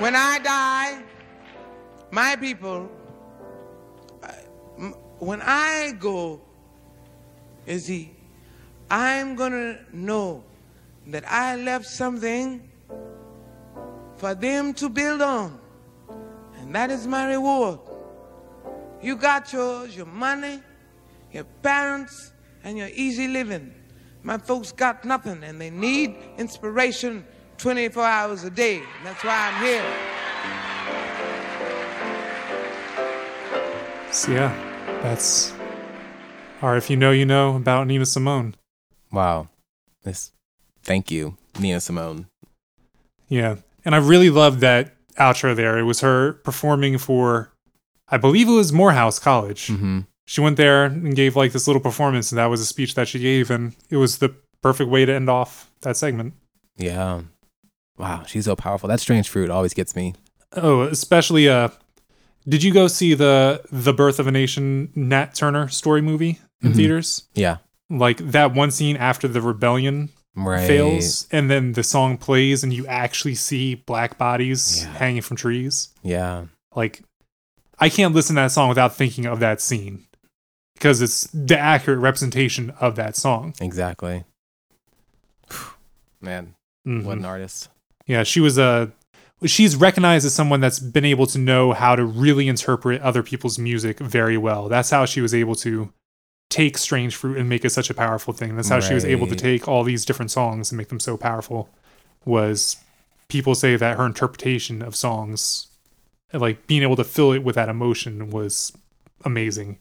When I die, my people, uh, when I go, you see, I'm gonna know that I left something for them to build on. And that is my reward. You got yours, your money, your parents, and your easy living. My folks got nothing and they need inspiration 24 hours a day. That's why I'm here. So, yeah, that's. Or if you know, you know about Nina Simone. Wow. This. Thank you, Nina Simone. Yeah. And I really love that outro there. It was her performing for, I believe it was Morehouse College. Mm-hmm. She went there and gave like this little performance, and that was a speech that she gave. And it was the perfect way to end off that segment. Yeah. Wow, she's so powerful. That strange fruit always gets me. Oh, especially, uh, did you go see the The Birth of a Nation Nat Turner story movie in Mhm. theaters? Yeah. Like that one scene after the rebellion Right. fails, and then the song plays, and you actually see black bodies hanging from trees. Yeah. Like, I can't listen to that song without thinking of that scene because it's the accurate representation of that song. Exactly. Man, what an Mhm. artist. Yeah, she was a. She's recognized as someone that's been able to know how to really interpret other people's music very well. That's how she was able to take Strange Fruit and make it such a powerful thing. That's how she was able to take all these different songs and make them so powerful. Was people say that her interpretation of songs, like being able to fill it with that emotion, was amazing.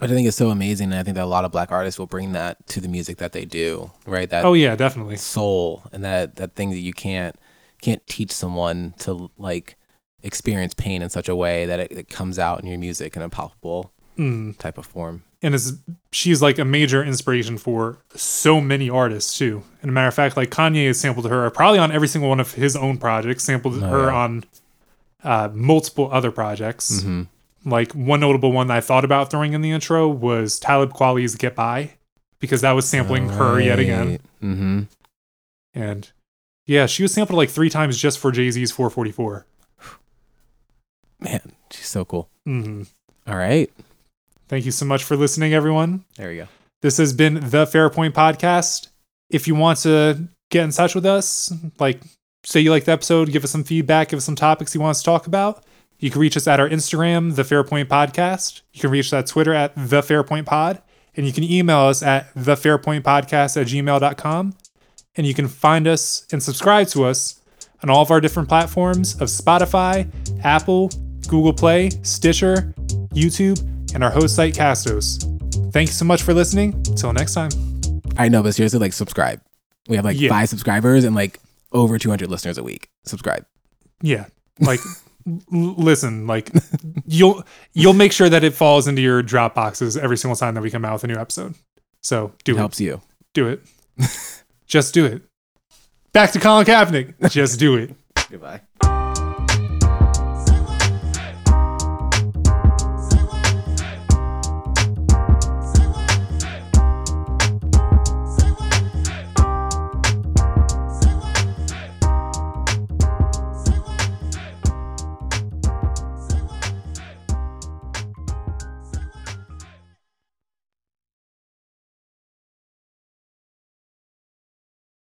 I think is so amazing, and I think that a lot of black artists will bring that to the music that they do, right? That Oh, yeah, definitely. soul and that that thing that you can't can't teach someone to like experience pain in such a way that it, it comes out in your music in a palpable Mm. type of form. And is she's like a major inspiration for so many artists too. And a matter of fact, like Kanye has sampled her probably on every single one of his own projects, sampled Oh, her on uh, multiple other projects. Mhm. Like one notable one that I thought about throwing in the intro was Talib Kweli's "Get By," because that was sampling her yet again. Mm-hmm. And yeah, she was sampled like three times just for Jay Z's 444. Man, she's so cool. hmm All right. Thank you so much for listening, everyone. There you go. This has been the Fair Point Podcast. If you want to get in touch with us, like say you like the episode, give us some feedback, give us some topics you want us to talk about, you can reach us at our Instagram, the Fairpoint Podcast. You can reach us at Twitter at the Fairpoint Pod. And you can email us at the Fairpoint Podcast at gmail.com. And you can find us and subscribe to us on all of our different platforms of Spotify, Apple, Google Play, Stitcher, YouTube, and our host site Castos. Thank you so much for listening. Until next time. I know, but seriously, like subscribe. We have like Yeah. five subscribers and like over 200 listeners a week. Subscribe. Yeah. Like l- listen, like you'll you'll make sure that it falls into your drop boxes every single time that we come out with a new episode. So do It it. helps you. Do it. Just do it. Back to Colin Kaepernick. Just do it. Goodbye.